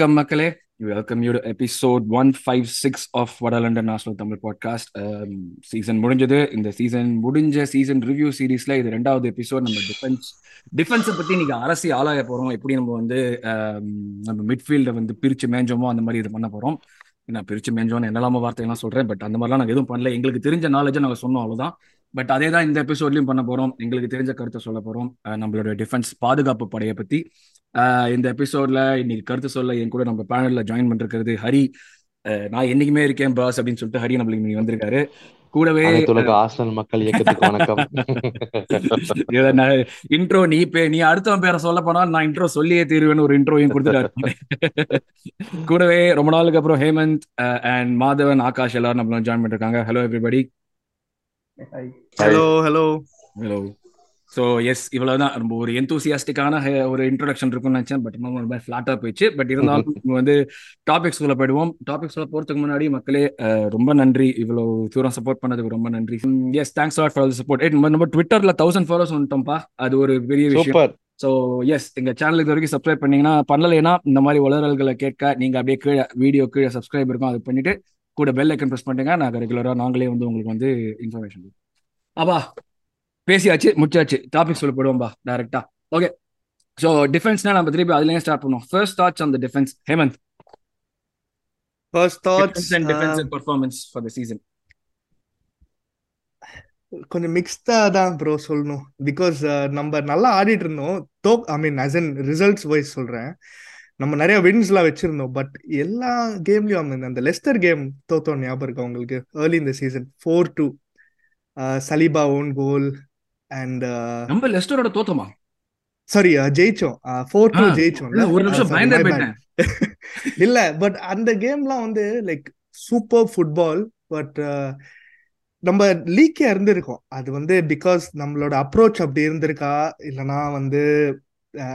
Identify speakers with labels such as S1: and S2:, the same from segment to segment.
S1: வணக்கம் மக்களே. Welcome you episode one five six of வடலண்டன் national Tamil podcast season முடிஞ்சது. இந்த சீசன் முடிஞ்ச சீசன் ரிவ்யூ சீரீஸ்ல இது ரெண்டாவது எபிசோட் நம்ம டிஃபென்ஸ் டிஃபென்ஸை பத்தி நீங்க அரசி ஆளாய போறோம். எப்படி நம்ம வந்து um, நம்ம மிட்ஃபீல்டை வந்து பிரிச்சு மேஞ்சோமோ அந்த மாதிரி இது பண்ண போறோம். நான் பிரிச்சு மேஞ்சோன்னு என்னெல்லாம வார்த்தையெல்லாம் சொல்றேன். பட் அந்த மாதிரிலாம் நாங்கள் எதுவும் பண்ணல. எங்களுக்கு தெரிஞ்ச நாலேஜை நாங்கள் சொன்னோம் அவ்வளோதான் பட் அதே தான் இந்த எபிசோட்லயும் பண்ண போறோம். எங்களுக்கு தெரிஞ்ச கருத்தை சொல்ல போறோம். நம்மளோட டிஃபென்ஸ் பாதுகாப்பு படையை பத்தி. இந்த எபிசோட்ல இன்னைக்கு கருத்து சொல்ல என் கூட நம்ம பேனல்ல ஜாயின் பண்ணிருக்கிறது ஹரி. அஹ் நான் என்னைக்குமே இருக்கேன் பாஸ் அப்படின்னு சொல்லிட்டு ஹரி நம்மளுக்கு இன்னைக்கு வந்திருக்காரு. கூடவே
S2: மக்கள் இயக்கத்துக்கு வணக்கம்.
S1: இன்ட்ரோ நீ பே நீ அடுத்தவன் பேரை சொல்ல போனா நான் இன்ட்ரோ சொல்லியே தீருவேன்னு ஒரு இன்ட்ரோவையும் கொடுத்துட்டாரு. கூடவே ரொம்ப நாளுக்கு அப்புறம் ஹேமந்த் அண்ட் மாதவன் ஆகாஷ் எல்லாரும் நம்மளும் ஜாயின் பண்ணிருக்காங்க. Hello everybody
S3: hello hello
S1: hello so yes இவ்வளவுதான். ரொம்ப ஒரு எந்தூசியாஸ்டிக்கான ஒரு இன்ட்ரோடக்ஷன் இருக்கும்னு நினைச்சேன். பட் இன்னும் ரொம்ப ஃபிளாட்டா போயிடுச்சு. பட் இருந்தாலும் நம்ம வந்து டாபிக்ஸ் உள்ள போயிடுவோம். டாபிக்ஸ் உள்ள போறதுக்கு முன்னாடி மக்களே ரொம்ப நன்றி. இவ்வளவு தூரம் சப்போர்ட் பண்ணதுக்கு ரொம்ப நன்றி. எஸ் தேங்க்ஸ் ஃபார் சப்போர்ட் நம்ம நம்ம ட்விட்டர்ல தௌசண்ட் ஃபாலோஸ் வந்துட்டோம்ப்பா. அது ஒரு பெரிய விஷயம். ஸோ எஸ் எங்க சேனலுக்கு இது வரைக்கும் சப்ஸ்கிரைப் பண்ணீங்கன்னா பண்ணலைன்னா இந்த மாதிரி வளரல்களை கேட்க நீங்க அப்படியே கீழே வீடியோ கீழே சப்ஸ்கிரைப் இருக்கும். அது பண்ணிட்டு கூட பெல் ஐக்கன் ப்ரெஸ் பண்ணிட்டீங்க நாங்கள் ரெகுலராக நாங்களே வந்து உங்களுக்கு வந்து இன்ஃபர்மேஷன் அப்பா பேசியாச்சு முடிச்சாச்சு. டாபிக் சொல்ல போடுவோம்பா டேரக்டா ஓகே ஸோ டிஃபென்ஸ்னா நம்ம திருப்பி அதுலேயே ஸ்டார்ட் பண்ணுவோம். First thoughts on the defence Hemanth
S3: first thoughts
S1: defence and defensive performance for the season
S3: கொஞ்சம் மிக்ஸ்டா தான் ப்ரோ சொல்லணும். பிகாஸ் நம்ம நல்லா ஆடிட்டு இருந்தோம். Though I mean as in results wise சொல்றேன். நம்ம நிறைய வின்ஸ்லாம் வச்சிருந்தோம். பட் எல்லா கேம்லயும் அந்த லெஸ்டர் கேம் தோத்தோம் ஞாபகம் இருக்கா உங்களுக்கு? ஏர்லி இந்த season four two Saliba own goal and
S1: நம்ம லெஸ்டரோட தோத்தோமா?
S3: சாரி ஜெயிச்சோம். ஃபோர் டூ
S1: ஆ,
S3: ஜெயிச்சோம்ல.
S1: ஒரு நிமிஷம்
S3: இல்ல பட் அந்த கேம்லாம் வந்து லைக் சூப்பர் ஃபுட்பால் பட் நம்ம லீக்கே இருந்திருக்கோம். அது வந்து பிகாஸ் நம்மளோட அப்ரோச் அப்படி இருந்திருக்கா? இல்லனா வந்து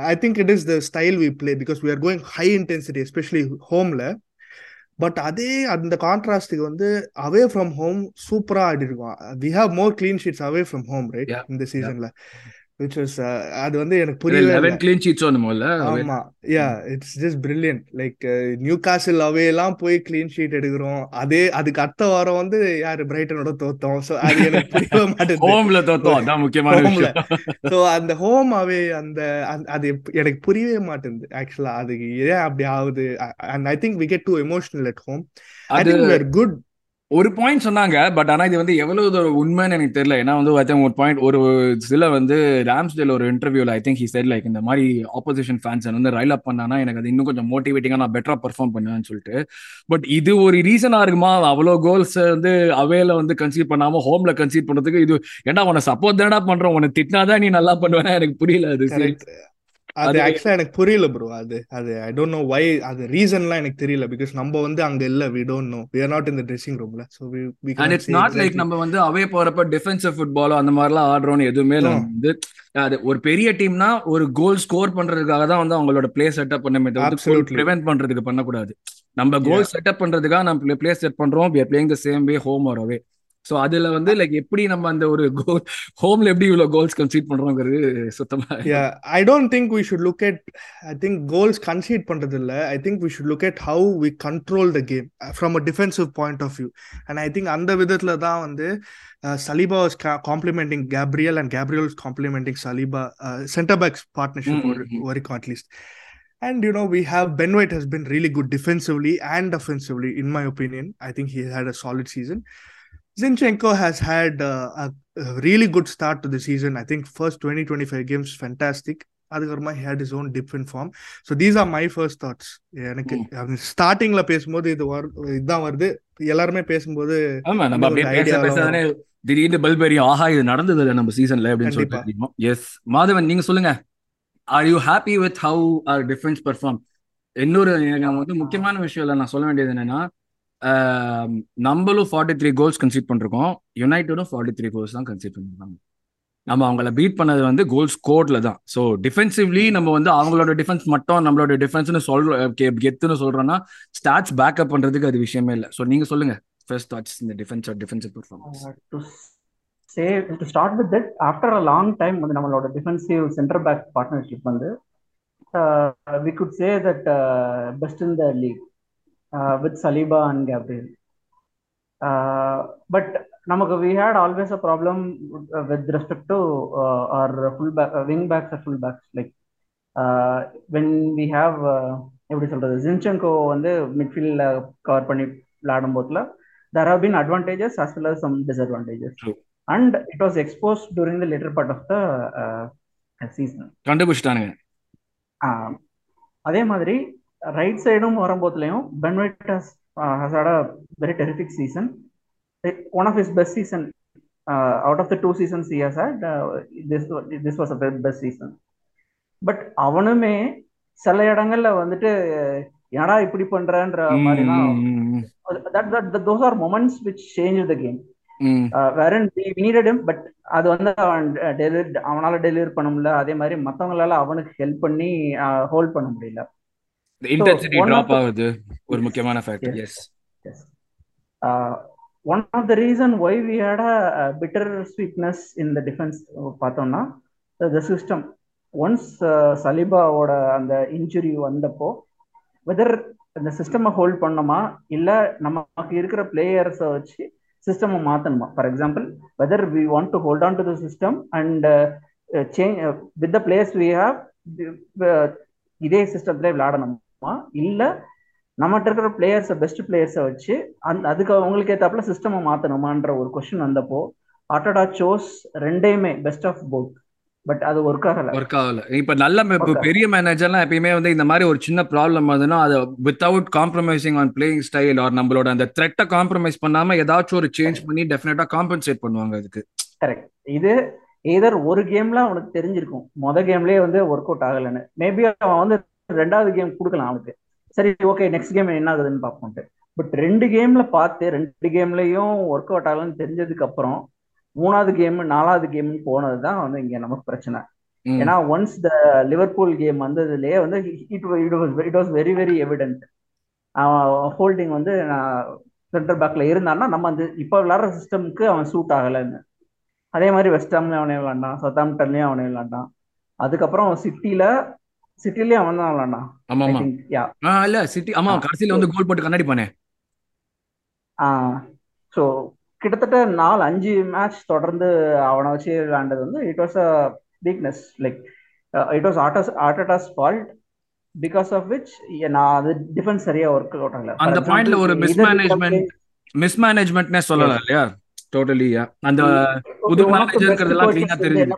S3: I think it is the style we play because we are going high intensity especially ஹோம்ல பட் அதே அந்த கான்ட்ராஸ்டுக்கு வந்து அவே ஃப்ரம் ஹோம் சூப்பரா ஆடி இருக்கோம் we have more clean sheets away from home
S1: right
S3: இந்த சீசன்ல விச் இஸ் அது வந்து எனக்கு இல்லை
S1: லெவன் கிளீன் சீட்ஸ் ஒன்று இல்ல
S3: ஆமா yeah it's just brilliant like Newcastle away எல்லாம் போய் க்ளீன் ஷீட் எடுக்கிறோம். அதே அதுக்கு அடுத்த வாரம் வந்து யாரு? பிரைட்டனோட தோத்தோம். சோ அது எனக்கு புரியவே மாட்டேங்குது
S1: ஹோம்ல தோத்தோம். அதான் முக்கியமான விஷயம்.
S3: சோ அந்த ஹோம் அவே அந்த அது எனக்கு புரியவே மாட்டேங்குது ஆக்சுவலா அது ஏன் அப்படி ஆகுது? And I think we get too emotional at home
S1: I
S3: think where good
S1: ஒரு பாயிண்ட் சொன்னாங்க பட் ஆனா இது வந்து எவ்வளவு ஒரு உண்மைன்னு எனக்கு தெரியல. ஏன்னா வந்து I think ஒரு பாயிண்ட் ஒரு சில வந்து ராம்ஸ்டேல் ஒரு இன்டர்வியூல I think he said like இந்த மாதிரி ஆப்போசிஷன் ஃபேன்ஸ் வந்து ரைல் அப் பண்ணானா எனக்கு அது இன்னும் கொஞ்சம் மோட்டிவேட்டிங்கா நான் பெட்டரா பெர்ஃபார்ம் பண்ணுவேன்னு சொல்லிட்டு. பட் இது ஒரு ரீசனா இருக்குமா? அவ்வளோ கோல்ஸ் வந்து அவேல வந்து கன்சீட் பண்ணாம ஹோம்ல கன்சீட் பண்றதுக்கு இது ஏன்டா உன சப்போர்ட் தானடா பண்றோம்? உன திட்டினாதான் நீ நல்லா பண்ணுவேனா எனக்கு புரியல அது
S3: அது ஆக்சுவலா எனக்கு புரியல ப்ரோ அது அது ஐ டோன்ட் நோ வை அது ரீசன்லாம் எனக்கு தெரியல. பிகாஸ் நம்ம வந்து அங்க இல்ல we don't know we are not in the dressing ரூம்ல
S1: so
S3: we
S1: we
S3: can't
S1: it's not
S3: like
S1: நம்ம வந்து அவே போறப்ப டிஃபென்சிவ் ஃபுட்பாலோ அந்த மாதிரிலாம் ஆடுறோம்னு எதுவுமே வந்து அது ஒரு பெரிய டீம்னா ஒரு கோல் ஸ்கோர் பண்றதுக்காக தான் வந்து அவங்களோட பிளே செட்டப் பண்ணமே
S3: அப்சல்யூட்லி
S1: ப்ரிவென்ட் பண்றதுக்கு பண்ணக்கூடாது. நம்ம கோல் செட்டப் பண்றதுக்காக நம்ம பிளே செட் பண்றோம். We are playing the same way home or away so அதுல வந்து லைக் எப்படி நம்ம அந்த ஒரு கோல் ஹோம்ல எப்படி இவ்வளவு கோல்ஸ் கன்சீட் பண்றோங்கிறது சுத்தமா
S3: Yeah, I don't think we should look at. I think goals concede பண்றது இல்ல. I think we should look at how we control the game uh, from a defensive point of view. And I think அந்த விதத்துல தான் வந்து uh, Saliba was ca- complimenting Gabriel and Gabriel was complimenting Saliba uh, center backs partnership
S1: ம்,
S3: ஒரு
S1: ம், ம்.
S3: வரைக்கும் at least. And you know we have Ben White has been really good defensively and offensively in my opinion. I think he had a solid season. Zinchenko has had uh, a, really good start to the season. I think first 20 25 games fantastic. அதுக்கப்புறமா his own dip in form. So these are my first thoughts. எனக்கு
S1: ம்.
S3: ஸ்டார்டிங்ல பேசும்போது இது வரு இதுதான் வருது எல்லாருமே பேசும்போது
S1: ஆமா நம்ம அப்படியே திடீர்னு பல்ப் எரியும் ஆஹா இது நடந்தது இல்லை நம்ம சீசன்ல அப்படின்னு சொல்லிட்டு எஸ் மாதவன் நீங்க சொல்லுங்க are you happy with how our defence perform இன்னொரு எனக்கு வந்து முக்கியமான விஷயம் இல்லை நான் சொல்ல வேண்டியது என்னன்னா நம்மளும் ஃபார்ட்டி த்ரீ கோல்ஸ் கன்சீட் பண்ணிருக்கோம். யுனைடடும் ஃபார்ட்டி த்ரீ கோல்ஸ் தான் கன்சீட் பண்ணிருக்காங்க. நம்ம அவங்கள பீட் பண்ணது வந்து கோல் ஸ்கோர்ல தான். ஸோ டிஃபென்சிவ்லி நம்ம வந்து அவங்களோட டிஃபென்ஸ் மட்டும் நம்மளோட டிஃபென்ஸ்னு சொல்ற கெத்துன்னு சொல்றோம்னா ஸ்டாட்ஸ் பேக்கப் பண்றதுக்கு அது விஷயமே இல்லை. ஸோ நீங்க சொல்லுங்க. ஃபர்ஸ்ட் தாட்ஸ் இந்த defence or
S4: defensive performance say to start with that after a long time வந்து நம்மளோட டிஃபென்சிவ் சென்டர் பேக் பார்ட்னர்ஷிப் வந்து we could say that best in the league uh, Saliba and Gabriel. Uh, but நமக்கு we had always a problem with respect to uh, our fullback uh, wing backs or full backs like uh, when we have uh, எப்படி சொல்றது Zinchenko வந்து மிட்ஃபீல்ட்ல cover பண்ணி விளையாடும் போதுல there have been advantages as well as some disadvantages
S1: True.
S4: and it was exposed during the later part of the uh, season
S1: கண்டுபிடிச்சிட்டானுங்க
S4: அதே மாதிரி right சைடும் வரும்போதுலையும் Ben White has has had a very terrific season one of his best season out of the two seasons he has had this this was a best season but அவனுமே சில இடங்கள்ல வந்துட்டு என்னடா இப்படி பண்றன்ற that that those are moments which change the game when needed him but அது வந்து அவன் deliver அவனால டெலிவர் பண்ண முடியல. அதே மாதிரி மத்தவங்களால அவனுக்கு ஹெல்ப் பண்ணி ஹோல்ட் பண்ண முடியல.
S1: இன்டென்சிட்டி டிராப் ஆகுது ஒரு முக்கியமான factor yes
S4: Yes. Uh, one of the reason why we had a, a bitter sweetness in the defense uh, பார்த்தோம்னா system. Once uh, சலிபாவோட அந்த இன்ஜுரி வந்தப்போ வெதர் அந்த சிஸ்டமை ஹோல்ட் பண்ணோமா இல்ல நமக்கு இருக்கிற பிளேயர்ஸை வச்சு சிஸ்டமை மாத்தணுமா? For example whether we want to hold on to the system and change with the players we have இதே சிஸ்டத்துல விளையாடணுமா? இல்ல நம்மகிட்ட இருக்கிற பிளேயர்ஸை பெஸ்ட் பிளேயர்ஸை வச்சு அந்த அதுக்கு அவங்களுக்கு ஏத்தாப்புல சிஸ்டமை மாத்தணுமான்ற ஒரு கொஸ்டின் வந்தப்போ ஆட்டோடா சோஸ் ரெண்டையுமே பெஸ்ட் ஆஃப் போத் பட் அது ஒர்க் ஆகல.
S1: ஒர்க் ஆகல. இப்ப நல்ல. பெரிய மேனேஜர்லாம் எப்பயுமே வந்து இந்த மாதிரி ஒரு சின்ன ப்ராப்ளம் வருதுன்னா அதை without compromising on playing style or நம்மளோட அந்த த்ரெட்டை காம்ப்ரமைஸ் பண்ணாம ஏதாச்சும் ஒரு சேஞ்ச் பண்ணி டெஃபினட்டா காம்பன்சேட் பண்ணுவாங்க அதுக்கு.
S4: கரெக்ட் இது ஏதர் ஒரு கேம்ல அவனுக்கு தெரிஞ்சிருக்கும். மொத கேம்லயே வந்து ஒர்க் அவுட் ஆகலைன்னு. மேபி அவன் வந்து ரெண்டாவது கேம் கொடுக்கலாம் அவனுக்கு. சரி ஓகே நெக்ஸ்ட் கேம் என்ன ஆகுதுன்னு பார்ப்போம்ட்டு. பட் ரெண்டு கேம்ல பார்த்து ரெண்டு கேம்லயும் ஒர்க் அவுட் ஆகலன்னு தெரிஞ்சதுக்கு அப்புறம் மூணாவது கேம் நாலாவது கேம் போனது தான் வந்து இங்க நமக்கு பிரச்சனை. ஏன்னா ஒன்ஸ் த லிவர்பூல் கேம் வந்ததுலயே வந்து it it was very very evident holding வந்து சென்டர் பேக்ல இருந்தான்னா நம்ம அந்த இப்போ விளாடுற சிஸ்டம்க்கு அவன் சூட் ஆகலைன்னு. அதே மாதிரி வெஸ்டாம்லயும் அவனே விளாண்டான் சத்தாம்டன்லயும் அவனே விளாண்டான் அதுக்கப்புறம் சிட்டில சிட்டிலயும் அவன் தான் விளாண்டான்
S1: ஆமா ஆமா. ஆ இல்ல சிட்டி ஆமா
S4: ஆ.
S1: கடைசியில வந்து கோல் போட்டு கண்ணாடி பண்ணேன்.
S4: ஸோ கிட்டத்தட்ட நாலு அஞ்சு மேட்ச் தொடர்ந்து அவனை வச்சு விளையாண்டது வந்து it was a weakness like it was Arteta's Arteta's fault because of which நான் அது டிஃபென்ஸ் சரியா ஒர்க் அவுட் ஆகல.
S1: அந்த பாயிண்ட்ல ஒரு மிஸ்மேனேஜ்மெண்ட் மிஸ்மேனேஜ்மெண்ட்னே சொல்லலாம் இல்லையா? டோட்டலி அந்த புது manager இருக்கிறதெல்லாம் ஆ தெரியுது.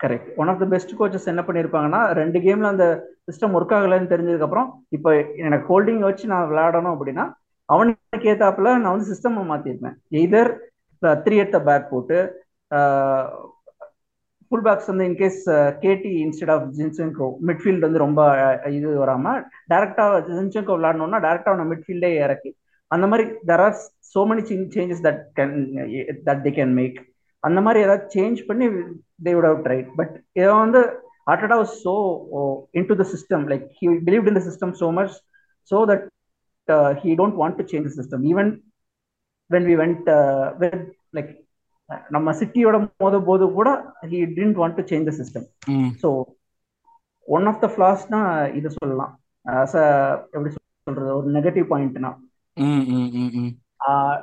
S4: Correct one of the best coaches என்ன பண்ணியிருப்பாங்கன்னா ரெண்டு கேம்ல அந்த சிஸ்டம் ஒர்க் ஆகலைன்னு தெரிஞ்சதுக்கு அப்புறம் இப்போ எனக்கு ஹோல்டிங் வச்சு நான் விளையாடணும் அப்படின்னா அவனுக்கு ஏத்தாப்புல நான் வந்து சிஸ்டம் மாத்திருப்பேன். எய்தர் த்ரீ எட் பேக் போட்டு ஃபுல் பேக்ஸ் வந்து in case K T instead of Zinchenko midfield வந்து ரொம்ப இது வராம டேரக்டா ஜின்சென்கோ விளாடணும்னா டேரக்டா அவனை மிட்ஃபீல்டே இறக்கி அந்த மாதிரி there are so many changes that can that they can make அந்த மாதிரி ஏதாவது சேஞ்ச் பண்ணி They would have tried but இதை வந்து ஆர்டடா was so into the system like he believe in the system so much so that he don't want to change the system even when we went when like நம்ம சிட்டியோட மோத போது கூட he didn't want to change the system
S1: hmm.
S4: So one of the ஃபிளாஸ்னா இது சொல்லலாம் As a, எப்படி சொல்றது ஒரு negative பாயிண்ட்னா
S1: ம், ம், ம், ம்.
S4: ஆஹ்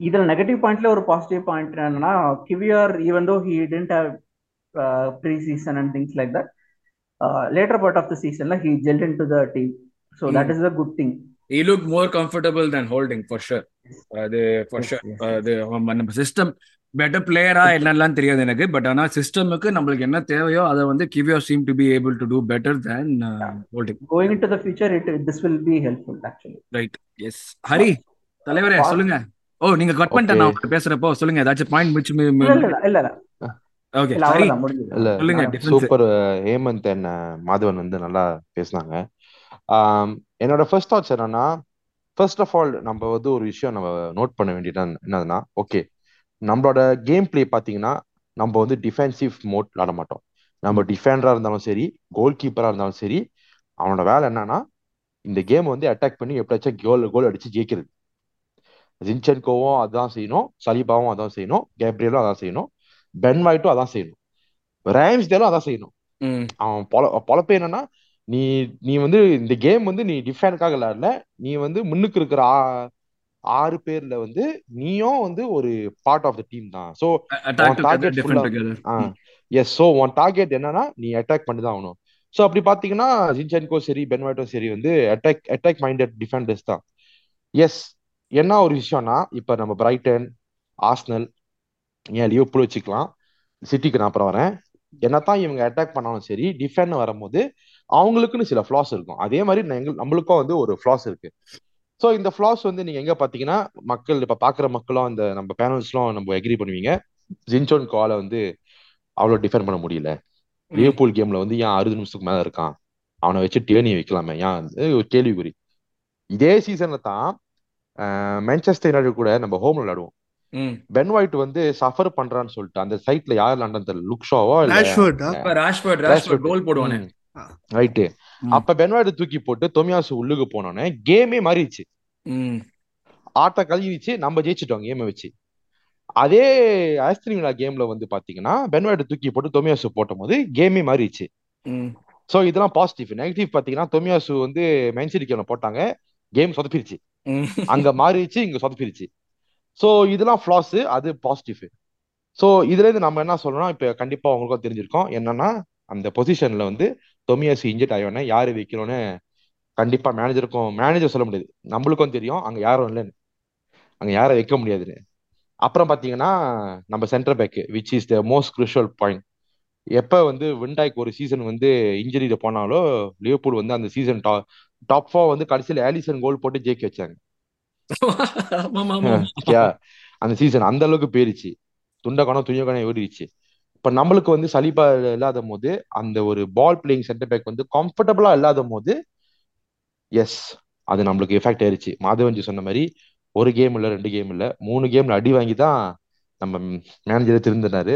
S4: இதுல நெகட்டிவ் பாயிண்ட்ல ஒரு பாசிட்டிவ் பாயிண்ட் என்னன்னா கிவியர் even though he didn't have pre season and things like that later part of the சீசன்ல he gelled into the team so that is the good thing
S1: he looked more comfortable than holding for sure. அது for sure. அது நம்ம system better பிளேயரா என்னெல்லாம் தெரியாது எனக்கு. But ஆனா சிஸ்டமுக்கு நம்மளுக்கு என்ன தேவையோ அதை வந்து Kiwior seem to be able to do better than
S4: holding going to the future it this will be helpful actually
S1: right yes Hari தலைவரே சொல்லுங்க. ஓ நீங்க கட் பண்ணிட்டேன் நான் பேசுறப்போ சொல்லுங்க. ஏதாச்சும் பாயிண்ட்
S4: இல்ல இல்ல இல்ல
S1: okay
S2: super Hemanth and Madhavan வந்து நல்லா பேசுனாங்க. என்னோட ஃபர்ஸ்ட் தாட்ஸ் என்னன்னா ஃபர்ஸ்ட் ஆஃப் ஆல் நம்ம வந்து ஒரு விஷயம் நம்ம நோட் பண்ண வேண்டியது என்னதுன்னா ஓகே நம்மளோட கேம் பிளே பார்த்தீங்கன்னா நம்ம வந்து டிஃபென்சிவ் மோட் விளாட மாட்டோம். நம்ம டிஃபெண்டரா இருந்தாலும் சரி கோல் கீப்பரா இருந்தாலும் சரி அவனோட வேலை என்னன்னா இந்த கேம் வந்து அட்டாக் பண்ணி எப்படியாச்சும் கோல் கோல் அடிச்சு ஜெயிக்கிறது. ஜின்சென்கோவும் அதான் செய்யணும் சலீபாவும் அதான் செய்யணும் கேப்ரியலும் அதான் செய்யணும். பென் வைட்டும் அதான் செய்யணும். ரேம்ஸ்டேலும் அதான் செய்யணும்.
S1: ம்.
S2: அவன் பொல பொழப்பு என்னன்னா நீ நீ வந்து இந்த கேம் வந்து நீ டிஃபெண்டுக்காக விளையாடல. நீ வந்து முன்னுக்கு இருக்கிற ஆ- ஆறு பேர்ல வந்து நீயும் வந்து ஒரு பார்ட் ஆஃப் த டீம் தான். உன் டார்கெட் எஸ் ஸோ உன் டார்கெட் என்னன்னா நீ அட்டாக் பண்ணி தான் ஆகணும். ஸோ அப்படி பார்த்தீங்கன்னா ஜின்சென்கோ சரி பென்வாய்டோ சரி வந்து அட்டாக் அட்டாக் மைண்டட் டிஃபெண்டர்ஸ் தான். எஸ் என்ன ஒரு விஷயம்னா இப்போ நம்ம பிரைட்டன் ஆஸ்னல் ஏன் லியோபூல் வச்சுக்கலாம். சிட்டிக்கு நான் அப்புறம் வரேன். என்னத்தான் இவங்க அட்டாக் பண்ணாலும் சரி டிஃபெண்ட் வரும்போது அவங்களுக்குன்னு சில ஃப்ளாஸ் இருக்கும். அதே மாதிரி எங்க- நம்மளுக்கும் வந்து ஒரு ஃப்ளாஸ் இருக்கு. ஸோ இந்த ஃப்ளாஸ் வந்து நீங்க எங்க பாத்தீங்கன்னா மக்கள் இப்ப பாக்குற மக்களும் அந்த நம்ம பேனல்ஸ்லாம் நம்ம எக்ரி பண்ணுவீங்க. ஜின்சோன் காலை வந்து அவ்வளோ டிஃபெண்ட் பண்ண முடியல. லியோபூல் கேம்ல வந்து ஏன் அறுபது நிமிஷத்துக்கு மேல இருக்கான்? அவனை வச்சு டேர்னி வைக்கலாமே. ஏன் வந்து ஒரு கேள்விக்குறி. இதே சீசன்ல தான் மேன்செஸ்டர் யுனைடெட் கூட நம்ம ஹோம்ல விளையாடுவோம். பென் ஒயிட் வந்து சஃபர் பண்றான்னு சொல்லிட்டு அந்த சைட்ல யார் விளாண்டான்னு தெரியல லுக் ஷோவோ இல்ல?
S1: கோல் போடுவானே.
S2: ரைட்டு. அப்ப பென்வாய்டு தூக்கி போட்டு தொமியாசு உள்ளுக்கு போனோடனே கேமே மாறிடுச்சு.
S1: ம்.
S2: ஆட்ட கழுவிச்சு நம்ம ஜெயிச்சிட்டோம் கேமை வச்சு. அதே ஆஸ்திரிங்களா கேம்ல வந்து பாத்தீங்கன்னா பென்வாய்டு தூக்கி போட்டு தொமியாசு போட்டும் போது கேமே மாறிடுச்சு.
S1: ம்.
S2: சோ இதெல்லாம் பாசிட்டிவ் நெகட்டிவ் பாத்தீங்கன்னா தொமியாசு வந்து மென்சிட்டி கேம்ல போட்டாங்க கேம் சொதப்பிருச்சு அங்க மாறிடுச்சு இங்க சொதப்பிருச்சு ஸோ இதெல்லாம் ஃப்ளாஸு அது பாசிட்டிவ் ஸோ இதுலேருந்து நம்ம என்ன சொல்லணும் இப்போ கண்டிப்பாக உங்களுக்கும் தெரிஞ்சிருக்கோம். என்னன்னா அந்த பொசிஷனில் வந்து தொமியாசு இன்ஜெக்ட் ஆகியோன்னே யார் வைக்கணும்னு கண்டிப்பாக மேனேஜருக்கும் மேனேஜர் சொல்ல முடியாது. நம்மளுக்கும் தெரியும் அங்கே யாரும் இல்லைன்னு. அங்கே யாரை வைக்க முடியாதுன்னு. அப்புறம் பார்த்தீங்கன்னா நம்ம centre bag which is the most crucial point எப்போ வந்து விண்டாய்க்கு ஒரு சீசன் வந்து இன்ஜுரியில் போனாலோ லியோபூல் வந்து அந்த சீசன் டாப் டாப் ஃபோர் வந்து கடைசியில் ஆலிசன் கோல் போட்டு ஜெயிக்க வச்சாங்க. அந்த சீசன் அந்த அளவுக்கு போயிருச்சு. துண்டக்கானம் துணியக்கானம் ஓடிடுச்சு இப்ப நம்மளுக்கு வந்து சலீபா இல்லாத போது அந்த ஒரு பால் பிளேயிங் சென்டர் பேக் வந்து கம்ஃபர்டபுளா இல்லாத போது எஸ் அது நம்மளுக்கு எஃபெக்ட் ஆயிருச்சு. மாதவன்ஜி சொன்ன மாதிரி ஒரு கேம் இல்ல ரெண்டு கேம் இல்ல மூணு கேம்ல அடி வாங்கி தான் நம்ம மேனேஜரை திருந்தினாரு.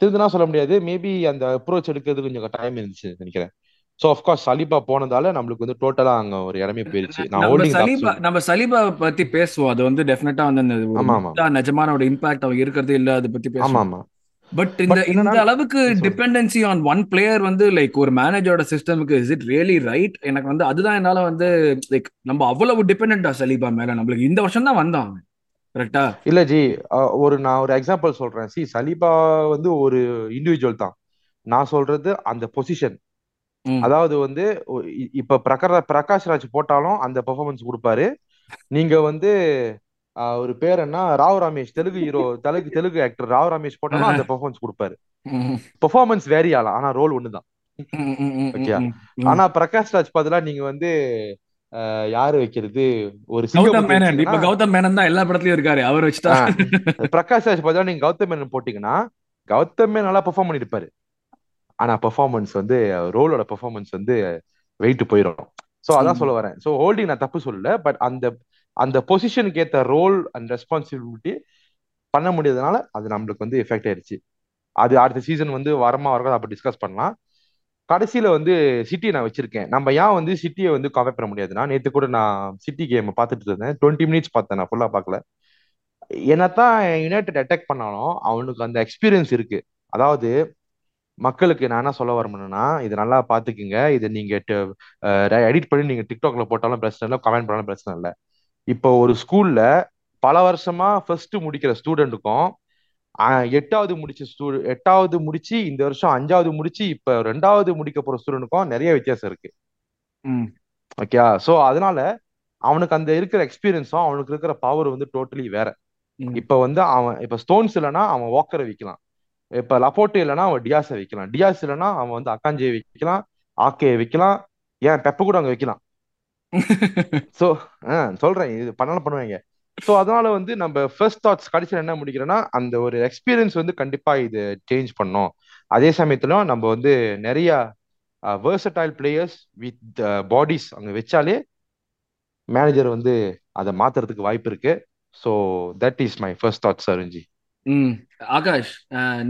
S2: திருந்தினா சொல்ல முடியாது. மேபி அந்த அப்ரோச் எடுக்கிறது கொஞ்சம் டைம் இருந்துச்சு நினைக்கிறேன். ஸோ அஃப்கோர்ஸ் சலீபா போனதால நம்மளுக்கு வந்து டோட்டலா அங்க ஒரு இடமே போயிருச்சு. நான் ஹோல்டிங்
S1: சலீபா நம்ம சலீபா பத்தி பேசுவோம். அது வந்து டெஃபினட்டா வந்து அந்த நிஜமான ஒரு இம்பாக்ட் அவங்க இருக்கிறது இல்ல அதை பத்தி பேசுவோம்.
S2: ஆமா
S1: பட் இந்த இந்த அளவுக்கு டிபெண்டன்சி ஆன் ஒன் பிளேயர் வந்து லைக் ஒரு மேனேஜரோட சிஸ்டமுக்கு இஸ் இட் ரியலி ரைட் எனக்கு வந்து அதுதான் என்னால வந்து லைக் நம்ம அவ்வளவு டிபெண்டா சலீபா மேல. நம்மளுக்கு இந்த வருஷம் தான் வந்தான் கரெக்டா
S2: இல்ல ஜி ஒரு நான் ஒரு எக்ஸாம்பிள் சொல்றேன். சி சலீபா வந்து ஒரு இண்டிவிஜுவல் தான். நான் சொல்றது அந்த பொசிஷன் அதாவது வந்து இப்ப பிரகர பிரகாஷ் ராஜ் போட்டாலும் அந்த பெர்ஃபார்மன்ஸ் கொடுப்பாரு. நீங்க வந்து ஒரு பேர் என்ன? ராவ் ரமேஷ் தெலுங்கு ஹீரோ தெலுங்கு தெலுங்கு ஆக்டர் ராவ் ரமேஷ் போட்டாலும் அந்த பெர்ஃபார்மன்ஸ் கொடுப்பாரு. பெர்ஃபார்மன்ஸ் வேரி ஆகலாம் ஆனா ரோல் ஒண்ணுதான். ஓகே ஆனா பிரகாஷ் ராஜ் பதிலா நீங்க வந்து யாரு வைக்கிறது? ஒரு
S1: கௌதம் மேனன். இப்ப கௌதம் மேனன் தான் எல்லா படத்துலயும் இருக்காரு. அவர் வச்சுட்டா.
S2: பிரகாஷ் ராஜ் பதிலா நீங்க கௌதம் மேனன் போட்டீங்கன்னா கௌதம் மேனன் நல்லா பெர்ஃபார்ம் பண்ணிருப்பாரு. ஆனா பெர்ஃபார்மன்ஸ் வந்து ரோலோட பெர்ஃபார்மன்ஸ் வந்து வெயிட் போயிடும் ஸோ அதான் சொல்ல வரேன். ஸோ ஹோல்டிங் நான் தப்பு சொல்லல பட் அந்த அந்த பொசிஷனுக்கு ஏத்த ரோல் அண்ட் ரெஸ்பான்சிபிலிட்டி பண்ண முடியாதனால அது நம்மளுக்கு வந்து எஃபெக்ட் ஆயிருச்சு அது அடுத்த சீசன் வந்து வரமா வரக்கூடாது அப்ப டிஸ்கஸ் பண்ணலாம். கடைசியில வந்து சிட்டி நான் வச்சிருக்கேன். நம்ம ஏன் வந்து சிட்டியை வந்து கவர் பண்ண முடியாதுன்னா நேத்து கூட நான் சிட்டி கேம் பார்த்துட்டு இருந்தேன். டுவெண்ட்டி மினிட்ஸ் பார்த்தேன் நான் ஃபுல்லா பார்க்கல. என்னத்தான் யுனைடெட் அட்டாக் பண்ணாலும் அவனுக்கு அந்த எக்ஸ்பீரியன்ஸ் இருக்கு. அதாவது மக்களுக்கு நான் என்ன சொல்ல வரணும்னா இது நல்லா பாத்துக்குங்க. இதை நீங்க எடிட் பண்ணி நீங்க டிக்டாக்ல போட்டாலும் பிரச்சனை இல்லை கமெண்ட் பண்ணாலும் பிரச்சனை இல்லை. இப்போ ஒரு ஸ்கூல்ல பல வருஷமா ஃபர்ஸ்ட் முடிக்கிற ஸ்டூடெண்ட்டுக்கும் எட்டாவது முடிச்ச ஸ்டூ எட்டாவது முடிச்சு இந்த வருஷம் அஞ்சாவது முடிச்சு இப்ப ரெண்டாவது முடிக்க போற ஸ்டூடெண்ட்டுக்கும் நிறைய வித்தியாசம் இருக்கு.
S1: ம்.
S2: ஓகே சோ அதனால அவனுக்கு அந்த இருக்கிற எக்ஸ்பீரியன்ஸும் அவனுக்கு இருக்கிற பவர் வந்து டோட்டலி வேற. இப்ப வந்து அவன் இப்ப ஸ்டோன்ஸ் இல்லைன்னா அவன் வாக்கரை வைக்கலாம். இப்ப லப்போட்டு இல்லைன்னா அவன் டியாஸை வைக்கலாம். டியாஸ் இல்லைன்னா அவன் வந்து அக்காஞ்சியை வைக்கலாம் ஆக்கையை வைக்கலாம் ஏன் பெப்ப கூட அங்க வைக்கலாம். சோ சொல்றேன். இது பண்ணாலும் பண்ணுவாங்க. சோ அதனால வந்து நம்ம ஃபர்ஸ்ட் தாட்ஸ் கடைசியில் என்ன முடிக்கிறோம்னா அந்த ஒரு எக்ஸ்பீரியன்ஸ் வந்து கண்டிப்பா இது சேஞ்ச் பண்ணோம். அதே சமயத்துல நம்ம வந்து நிறைய வேர்சடைல் பிளேயர்ஸ் வித் பாடிஸ் அங்க வச்சாலே மேனேஜர் வந்து அதை மாத்துறதுக்கு வாய்ப்பு இருக்கு. So that is my first thoughts அருஞ்சி
S1: ம் ஆகாஷ்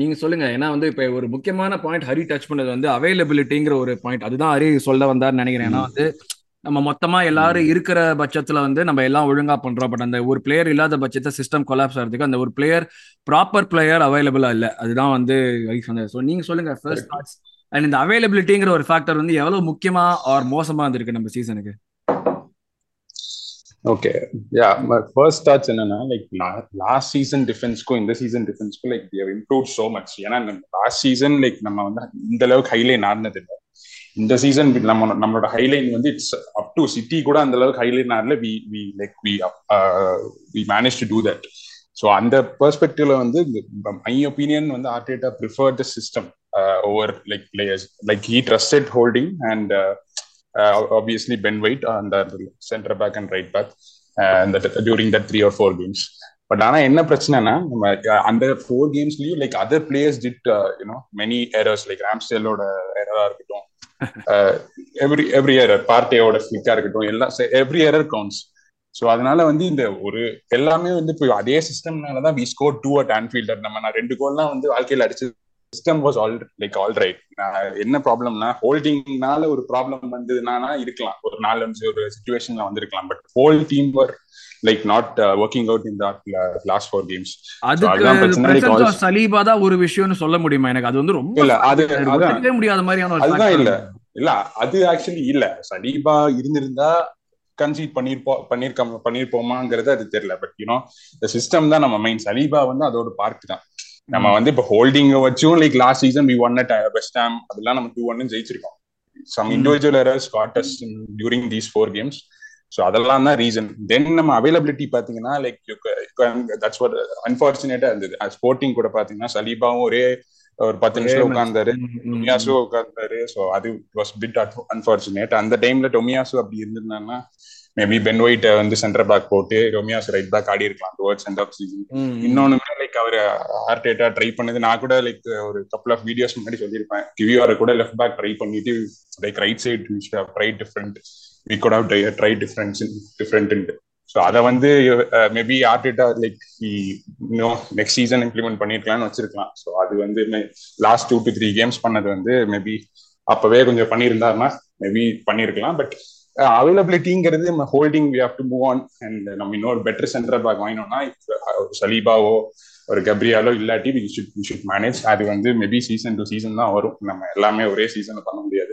S1: நீங்க சொல்லுங்க. ஏன்னா வந்து இப்ப ஒரு முக்கியமான பாயிண்ட் ஹரி டச் பண்ணது வந்து அவைலபிலிட்டிங்கிற ஒரு பாயிண்ட் அதுதான் ஹரி சொல்ல வந்தாருன்னு நினைக்கிறேன். ஏன்னா வந்து நம்ம மொத்தமா எல்லாரும் இருக்கிற பட்சத்துல வந்து நம்ம எல்லாம் ஒழுங்கா பண்றோம். பட் அந்த ஒரு பிளேயர் இல்லாத பட்சத்தை சிஸ்டம் கொலாப்ஸ் ஆகிறதுக்கு அந்த ஒரு பிளேயர் ப்ராப்பர் பிளேயர் அவைலபிளா இல்ல. அதுதான் வந்து ஸோ நீங்க சொல்லுங்க. ஃபர்ஸ்ட் அண்ட் இந்த அவைலபிலிட்டிங்கிற ஒரு ஃபேக்டர் வந்து எவ்வளவு முக்கியமா ஆர் மோசமா இருந்திருக்கு நம்ம சீசனுக்கு
S5: ஓகே யா ஃபர்ஸ்ட் தாட்ஸ் என்னன்னா லைக் லாஸ்ட் சீசன் டிஃபென்ஸ்க்கும் இந்த சீசன் டிஃபென்ஸ்க்கும் லைக் இம்ப்ரூவ் சோ மச் ஏன்னா லாஸ்ட் சீசன் லைக் நம்ம வந்து இந்த அளவுக்கு ஹைலைன் ஆடினது இல்லை இந்த சீசன் நம்ம நம்மளோட ஹைலைன் வந்து இட்ஸ் அப் டு சிட்டி கூட அந்த அளவுக்கு high line ஆடல. We we like we we manage to do that so அந்த பெர்ஸ்பெக்டிவ்ல வந்து மை ஒப்பீனியன் வந்து Arteta prefer the system over like players like he trusted Holding and obviously Ben White அந்த centre back and right back during that three or four games but ஆனா என்ன பிரச்சனைனா நம்ம அந்த four கேம்ஸ்லயும் like other players did you know many errors like ராம்ஸ்டேலோட எரரா இருக்கட்டும் every every error பார்ட்டியோட ஃபிளிக்கா இருக்கட்டும் எல்லாம் எவ்ரி எரர் கவுண்ட்ஸ் ஸோ அதனால வந்து இந்த ஒரு எல்லாமே வந்து இப்போ அதே சிஸ்டம்னால தான் we score two at Anfield நம்ம நான் ரெண்டு கோல்லாம் வந்து வாழ்க்கையில் அடிச்சு system was all like all right என்ன ப்ராப்ளம்னா ஹோல்டிங்னால ஒரு ப்ராப்ளம் வந்ததுனா இருக்கலாம். ஒரு நாலு அஞ்சு ஒரு சுச்சுவேஷன்ல வந்திருக்கலாம். But whole team work like not working out in last four games
S1: அதுக்கு சலீபா தான் ஒரு விஷயம்னு சொல்ல முடியுமா எனக்கு? அது வந்து ரொம்ப
S5: இல்ல அது
S1: முடியாத மாதிரியான
S5: அதுதான் இல்ல. இல்ல அது ஆக்சுவலி இல்ல. சலீபா இருந்திருந்தா கன்சீட் பண்ணிருப்போம் பண்ணிருக்க பண்ணிருப்போமாங்கிறது அது தெரியல. பட் யூனோ சிஸ்டம் தான் நம்ம மெயின் சலீபா வந்து அதோட பார்க் தான். நம்ம வந்து இப்போ ஹோல்டிங் வச்சும் like last season we won at West Ham அதெல்லாம் நம்ம டூ ஒன்னு ஜெயிச்சிருக்கோம். Some individual errors cost us during these four games so அதெல்லாம் தான் ரீசன் தென் நம்ம அவைலபிலிட்டி பார்த்தீங்கன்னா லைக் தட்ஸ் வாட் அன்பார்ச்சுனேட்டா இருந்தது. ஸ்போர்ட்டிங் கூட பார்த்தீங்கன்னா சலீபாவும் ஒரே ஒரு பத்து நிமிஷம் உட்கார்ந்தாரு. டொமியாசு உட்கார்ந்தாரு. ஸோ அது வாஸ் பிட் அன்பார்ச்சுனேட் அந்த டைம்ல டொமியாசு அப்படி இருந்திருந்தாங்கன்னா மேபி பென் ஒயிட் வந்து சென்டர் பேக் போட்டு ரொமியாஸ் ரைட் பேக் ஆடி இருக்கலாம் டுவர்ட்ஸ் எண்ட் ஆஃப் சீசன் இன்னொன்னு லைக் அவர் ஆர்டேட்டா ட்ரை பண்ணது நான் கூட லைக் ஒரு கப்பல் ஆஃப் வீடியோஸ் முன்னாடி சொல்லியிருப்பேன். கிவிஆர் கூட லெஃப்ட் பேக் ட்ரை பண்ணிட்டு like right side try different we could have try difference different so அதை வந்து maybe Arteta like no next season implement பண்ணிருக்கலாம்னு வச்சிருக்கலாம். ஸோ அது வந்து last two to three games பண்ணது வந்து மேபி அப்பவே கொஞ்சம் பண்ணியிருந்தாருன்னா மேபி பண்ணிருக்கலாம் பட் அவைலபிலிட்டிங்கிறது நம்ம Holding we have to move on and நம்ம இன்னொரு பெட்டர் சென்டர் பேக் வாங்கினோம்னா சலீபாவோ ஒரு கப்ரியாலோ இல்லாட்டி we should we should manage அது வந்து மேபி சீசன் டு சீசன் தான் வரும். நம்ம எல்லாமே ஒரே சீசன்ல பண்ண முடியாது.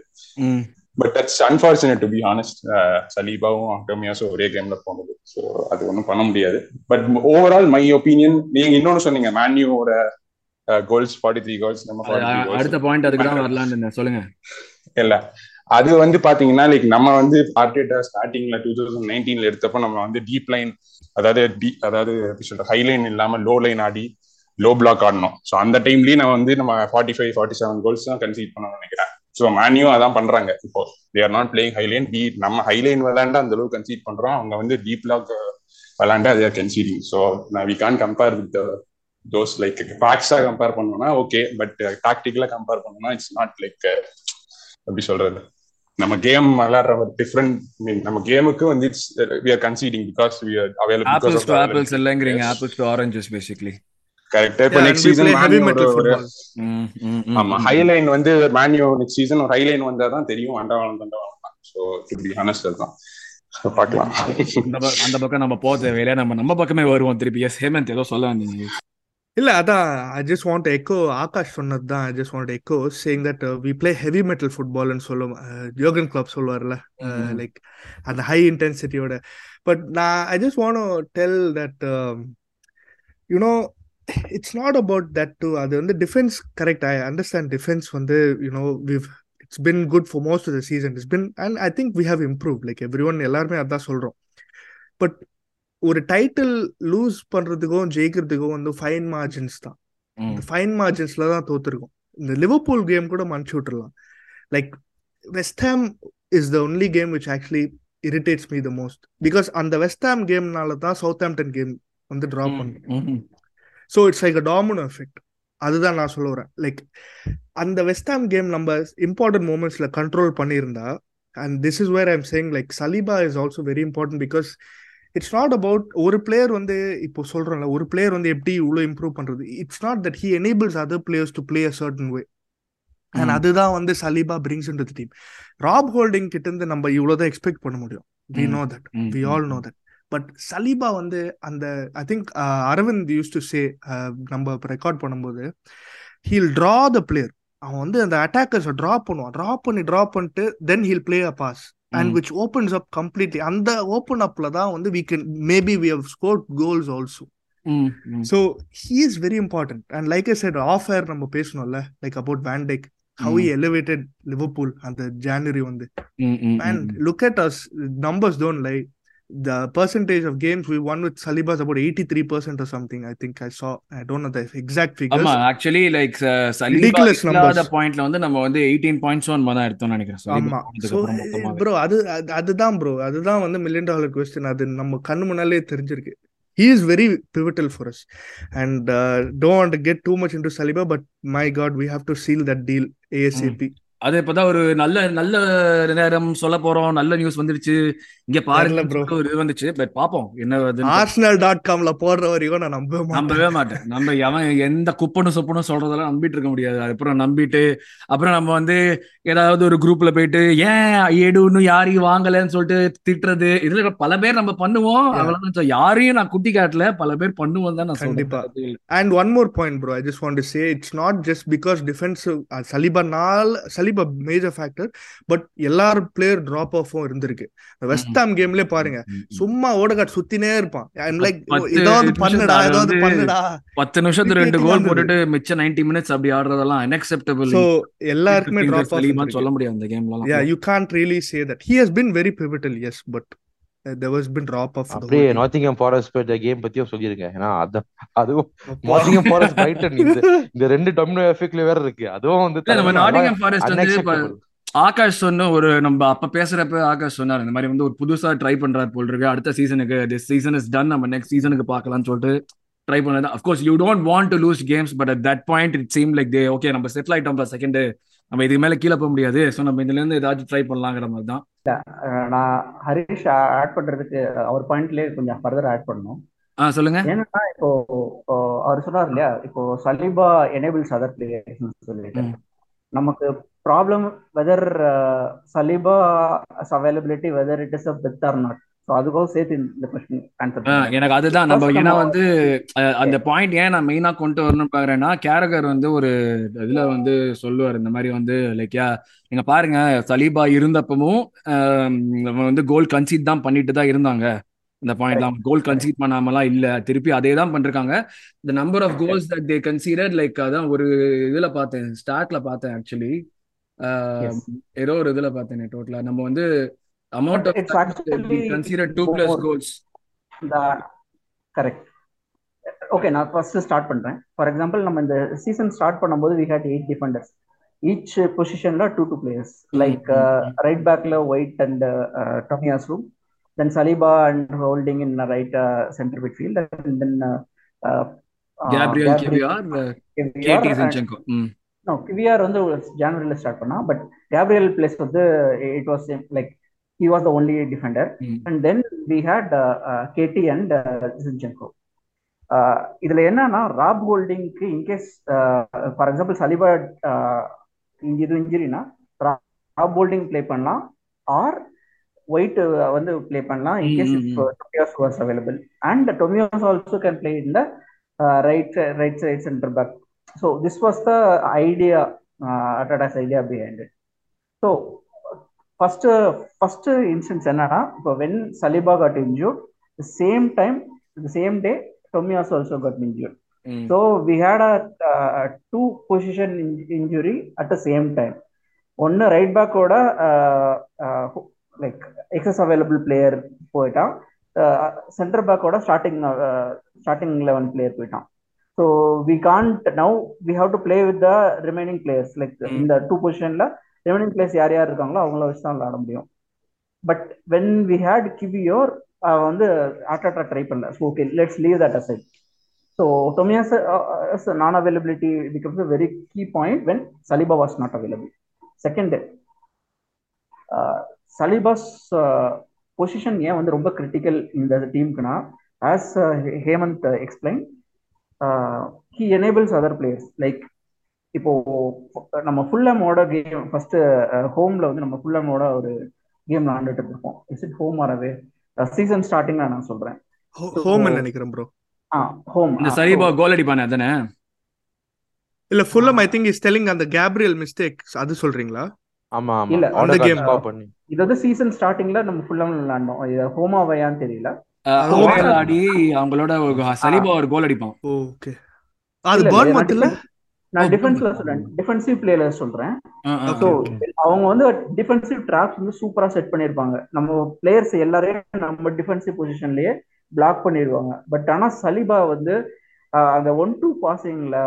S5: But that's unfortunate to be honest சலீபாவும் அக்டோமியாஸும் ஒரே கேம்ல போனது. ஸோ அது ஒன்றும் பண்ண முடியாது. பட் ஓவரால் மை ஒப்பீனியன் நீங்க இன்னொன்னு சொன்னீங்க மேன்யூவோட கோல்ஸ் ஃபார்ட்டி த்ரீ கோல்ஸ் நம்ம
S1: அடுத்த பாயிண்ட் அதுக்கு தான் வரலான்னு சொல்லுங்க.
S5: இல்ல. அது வந்து பாத்தீங்கன்னா லைக் நம்ம வந்து ஆர்டேட்டா ஸ்டார்டிங்ல டூ தௌசண்ட் நைன்டீன்ல எடுத்தப்ப நம்ம வந்து டீப் லைன் அதாவது டி அதாவது சொல்ற ஹை லைன் இல்லாம லோ லைன் ஆடி லோ பிளாக் ஆடணும் ஸோ அந்த டைம்லயும் நான் வந்து நம்ம forty five forty seven goals தான் கன்சீட் பண்ண நினைக்கிறேன். ஸோ மேனியும் அதான் பண்றாங்க. இப்போ they are not playing high line D நம்ம ஹைலைன் விளையாண்டு அந்த அளவுக்கு கன்சீட் பண்றோம். அவங்க வந்து டீப் லாக் விளையாண்டு அதே conceding so we can't compare with those like ஃபேக்ஸா compare பண்ணோம்னா ஓகே பட் டாக்டிக்கலா கம்பேர் பண்ணோம்னா இட்ஸ் நாட் லைக் எப்படி சொல்றது? நம்ம கேம் விளையாடுற ஒரு டிஃப்ரெண்ட் மீன் நம்ம கேமுக்கு வந்து it's we are conceding because we are available
S1: apples to apples இல்லங்கறீங்க. Apples to oranges basically
S5: correct இப்போ நெக்ஸ்ட் சீசன் ஆமா ஹைலைன் வந்து மேன்யூ நெக்ஸ்ட் சீசன் ஒரு ஹைலைன் வந்தா தான் தெரியும். வண்டவாளம் தண்டவாளம் சோ டு பி ஹானஸ்ட் தான் பார்க்கலாம்.
S1: அந்த பக்கம் நம்ம போக தேவையில்ல. நம்ம நம்ம பக்கமே வருவோம் திருப்பி. எஸ் ஹேமந்த் ஏதோ சொல்ல வந்தீங்க.
S3: இல்ல அதான். I just want echo Akash சொன்னது தான் I just want echo saying that we play heavy metal ஃபுட்பால்னு சொல்லுவோம். யோகன் கிளப் சொல்லுவார்ல. லைக் அந்த ஹை இன்டென்சிட்டியோட பட் நான் I just want tell that you know it's not about that to அது வந்து defence correct I understand defence வந்து you know we've it's been good for most of the season it's been and I think we have improve like everyone எல்லாருமே அதான் சொல்றோம். But ஒரு title loose பண்றதுக்கும் ஜெயிக்கிறதுக்கும் வந்து ஃபைன் மார்ஜின்ஸ் தான். இந்த ஃபைன் மார்ஜின்ஸ்ல தான் தோத்துருக்கும். இந்த லிவர்பூல் கேம் கூட மன்னிச்சு விட்டுறலாம். Like West Ham is the only game which actually irritates me the most because அந்த வெஸ்ட் ஹாம் கேம்னால தான் சவுத் ஆம்டன் கேம் வந்து ட்ரா பண்ணும். So it's like a domino effect அதுதான் நான் சொல்ல வரேன். லைக் அந்த வெஸ்ட் ஹாம் கேம் நம்ம இம்பார்ட்டன்ட் மூமெண்ட்ஸ்ல கண்ட்ரோல் பண்ணியிருந்தா and this is where I'm saying like Saliba is also very important because it's not about ஒரு பிளேயர் வந்து இப்போ சொல்றோம்ல ஒரு பிளேயர் வந்து எப்படி இவ்வளோ இம்ப்ரூவ் பண்றது? It's not that he enables other players to play a certain way and அதுதான் வந்து Saliba brings in team Rob Holding கிட்ட இருந்து நம்ம இவ்வளவுதான் எக்ஸ்பெக்ட் பண்ண முடியும். We know that we all know that but Saliba வந்து அந்த I think Aravind use to say நம்ம ரெக்கார்ட் பண்ணும்போது ஹீல் ட்ரா த பிளேயர் அவன் வந்து அந்த அட்டாக்கர்ஸை ட்ராப் பண்ணுவான். ட்ராப் பண்ணி ட்ராப் பண்ணிட்டு then he'll play a pass
S1: and.
S3: Which opens up completely அந்த ஓப்பன் அப்ல தான் வந்து we can maybe we have score
S1: goals also.
S3: So he is very important and like I said off air நம்ம பேசணும்ல. Like about Van Dijk
S1: how.
S3: Elevated Liverpool அந்த January வந்து.
S1: ம்.
S3: look at us numbers don't lie. The percentage of games we won with Saliba is about 83% or something i think i saw i don't know the exact figures
S1: ஆமா actually like Saliba
S3: Ridiculous
S1: இல்லாத
S3: numbers.
S1: பாயிண்ட்ல வந்து நம்ம வந்து eighteen points won தான் எடுத்தோம்னு நினைக்கிறேன்
S3: ஆமா
S1: மொத்தமாவே
S3: ப்ரோ அது அது- அதுதான் ப்ரோ அதுதான் வந்து மில்லியன் டாலர் கொஸ்டின் அது நம்ம கண்ணு முன்னாலே தெரிஞ்சிருக்கு he is very pivotal for us and uh, don't want to get too much into Saliba but my god we have to seal that deal asap
S1: அது இப்பதான் ஒரு நல்ல நல்ல நேரம் சொல்ல போறோம். நல்ல நியூஸ் வந்துருச்சு இங்க பாருங்க.
S3: bro.
S1: ஒரு இது வந்துச்சு. பட் பாப்போம் என்ன
S3: ஆர்சனல் டாட் காம்ல போடுற வரைக்கும் நான் நம்பவே மாட்டேன்.
S1: நம்பவே மாட்டேன். நம்ம எவன் எந்த குப்பனும் சொப்பனும் சொல்றதெல்லாம் நம்பிட்டு இருக்க முடியாது. அப்புறம் நம்பிட்டு அப்புறம் நம்ம வந்து ஏதாவது ஒரு குரூப்ல போயிட்டு ஏன் எடுன்னு யாரையும் வாங்கலைன்னு சொல்லிட்டு திட்டுறது? இதுல பல பேர் நம்ம பண்ணுவோம். அவ்வளவுதான். யாரையும் நான் குட்டி காட்டல. பல பேர் பண்ணுவோம் தான் நான்
S3: கண்டிப்பா.
S1: சொல்றேன்
S3: And one more point, bro. I just want to say it's not just because defensive uh, Saliba நாள் Saliba major factor, but எல்லார் பிளேயர் டிராப் ஆஃபும் இருந்திருக்கு. வெஸ்ட் ஹாம் கேம்லயே பாருங்க சும்மா ஓடகாட் சுத்தினே இருப்பான். ஐம் லைக் ஏதாவது பண்ணுடா ஏதாவது பண்ணுடா.
S1: பத்து நிமிஷத்துல ரெண்டு கோல். போட்டுட்டு மிச்சம் 90 மினிட்ஸ் அப்படி ஆடுறதெல்லாம் அன்அக்செப்டபிள்
S3: சோ எல்லாருக்குமே டிராப் ஆஃப்
S1: சொல்ல முடியாது அந்த கேம்ல
S3: can't really say that. He has been very pivotal yes but uh, there was been drop off
S2: அப்படியே ஃபாரஸ்ட் கேம் பத்தியும் சொல்லிருங்க ஏன்னா அத அதுவும் ஃபாரஸ்ட் பிரைட்டன் இந்த இந்த ரெண்டு டொமினோ எஃபெக்ட்ல வேற இருக்கு. அதுவும் வந்து
S1: நம்ம நாட்டிங்ஹாம் ஃபாரஸ்ட் வந்து. ஆகாஷ் சொன்ன ஒரு நம்ம அப்ப பேசுறப்ப ஆகாஷ் சொன்னார் இந்த மாதிரி வந்து ஒரு புதுசா ட்ரை பண்றாரு போல் இருக்கு. அடுத்த சீசனுக்கு திஸ் சீசன் இஸ் டன் நம்ம நெக்ஸ்ட் சீசனுக்கு பார்க்கலாம்னு சொல்லிட்டு ட்ரை பண்ணது. Of course you don't want to lose games but at that point it seem like they okay நம்ம செட்டில் ஆயிட்டோம் செகண்ட் நம்ம இதுக்கு மேல கீழே போக முடியாது. ஸோ நம்ம இதுல இருந்து ஏதாச்சும் ட்ரை பண்ணலாங்கிற மாதிரி தான்.
S4: நான் ஹரிஷ் ஆட் பண்றதுக்கு அவர் பாயிண்ட்லயே கொஞ்சம் ஃபர்தர் ஆட் பண்ணணும்.
S1: சொல்லுங்க.
S4: ஏன்னா இப்போ அவர் சொன்னார் இல்லையா இப்போ சலீபா எனேபிள்ஸ் அதர் பிளேயர்ஸ் சொல்லிட்டு. நமக்கு problem whether Saliba availability whether it is a Beth or not so அதுக்கும் சேர்த்து இந்த கொஸ்டின் ஆன்சர்
S1: ஆ, எனக்கு அதுதான். நம்ம ஏன்னா வந்து அந்த பாயிண்ட் ஏன் நான் மெயினா கொண்டு வரணும்னு பாக்குறேன்னா கேரகர் வந்து ஒரு இதுல வந்து சொல்லுவார் இந்த மாதிரி வந்து லைக் யா நீங்க பாருங்க சலீபா இருந்தப்பவும் வந்து கோல் கன்சீட் தான் பண்ணிட்டு தான் இருந்தாங்க. இந்த பாயிண்ட்லாம் கோல் கன்சீட் பண்ணாமலாம் இல்ல. திருப்பி அதே தான் பண்ணிருக்காங்க. The number of goals that they conceded like அதான் ஒரு இதுல பார்த்தேன் ஸ்டாட்ல பார்த்தேன் ஆக்சுவலி. ஏதோ ஒரு இதுல பார்த்தேன் டோட்டலா நம்ம வந்து amount
S4: But it's actually
S1: consider two plus
S4: more-
S1: goals
S4: correct okay நான் ஃபர்ஸ்ட் ஸ்டார்ட் பண்றேன். ஃபார் எக்ஸாம்பிள் நம்ம இந்த சீசன் ஸ்டார்ட் பண்ணும்போது we had eight defenders each பொசிஷன்ல two two players like right பேக்ல White and Tomiyasu room then Saliba and Holding in right centre
S1: midfield and then Gabriel KT
S4: no வந்து ஜனவரியில start பண்ணா but Gabriel plays வந்து it was like he was the only defender
S1: ம்
S4: and then we had KT and Zinchenko இதுல என்னன்னா Rob ஹோல்டிங்க்கு in case for example Saliba இது இன்ஜுரினா Rob Holding play பண்ணலாம். ஆர் ஒயிட் வந்து ப்ளே பண்ணலாம்
S1: in case
S4: Tomiyasu was available and Tomiyasu also can play in the right right side centre back so this was the idea Arteta's idea behind it so first first instance என்னன்னா இப்போ when Saliba got injured same time same day Tomiyasu also got
S1: injured
S4: so we had a two position injury at the same time ஒன்று right பேக்கோட like excess available player போயிட்டான். Centre பேக்கோட starting starting eleven player போயிட்டான். So we can't now we have to play with the remaining players
S1: like.
S4: இந்த two பொசிஷன்ல remaining place யார் யார் இருக்காங்களோ அவங்கள வச்சு தான் விளாட முடியும். But when we had Kiwior வந்து ஆட்டாட்டா ட்ரை பண்ணல so okay let's leave that aside so Tomiyasu நான் availability becomes a very key point when Saliba was not available second Saliba's position ஏன் வந்து ரொம்ப கிரிட்டிக்கல் இந்த டீமுக்குன்னா as Hemant explain he enables other players like இப்போ நம்ம ஃபுல்லமோட game first ஹோம்ல வந்து நம்ம ஃபுல்லமோட ஒரு கேம் விளாண்டுட்டு இருப்போம். Is it home or away season ஸ்டார்டிங்ல நான் சொல்றேன்.
S3: ஹோம் நினைக்கிறேன் ப்ரோ
S4: ஆ ஹோம்
S1: இந்த சலீபா கோல் அடிப்பானே அதானே?
S3: இல்ல Fulham I think is telling அந்த கேப்ரியல் மிஸ்டேக் அது சொல்றீங்களா?
S2: ஆமா ஆமா.
S4: இல்ல,
S3: அந்த.
S2: ஸ்கோர் பண்ணி.
S4: இது வந்து சீசன் ஸ்டார்டிங்ல நம்ம ஃபுல்லாக விளாண்டோம். இது ஹோமா வையான்னு தெரியல.
S1: ஓவல் ஆடி அவங்களோட சலீபா ஒரு கோல் அடிப்பான்
S3: ஓகே அது
S4: இல்ல,
S3: பேர்ன்
S4: இல்ல,
S3: மத்தில
S4: நான் டிஃபென்ஸ்ல
S1: Bournemouth.
S4: சொல்றேன். டிஃபென்சிவ் பிளேல சொல்றேன்.
S3: okay.
S4: அவங்க வந்து டிஃபென்சிவ் ட்ராப்ஸ் வந்து சூப்பரா செட் பண்ணிருப்பாங்க நம்ம பிளேயர்ஸ் எல்லாரையும் நம்ம டிஃபென்சிவ் பொசிஷன்லயே பிளாக் பண்ணிடுவாங்க பட் ஆனா சலிபா வந்து அந்த ஒன் டூ பாசிங்ல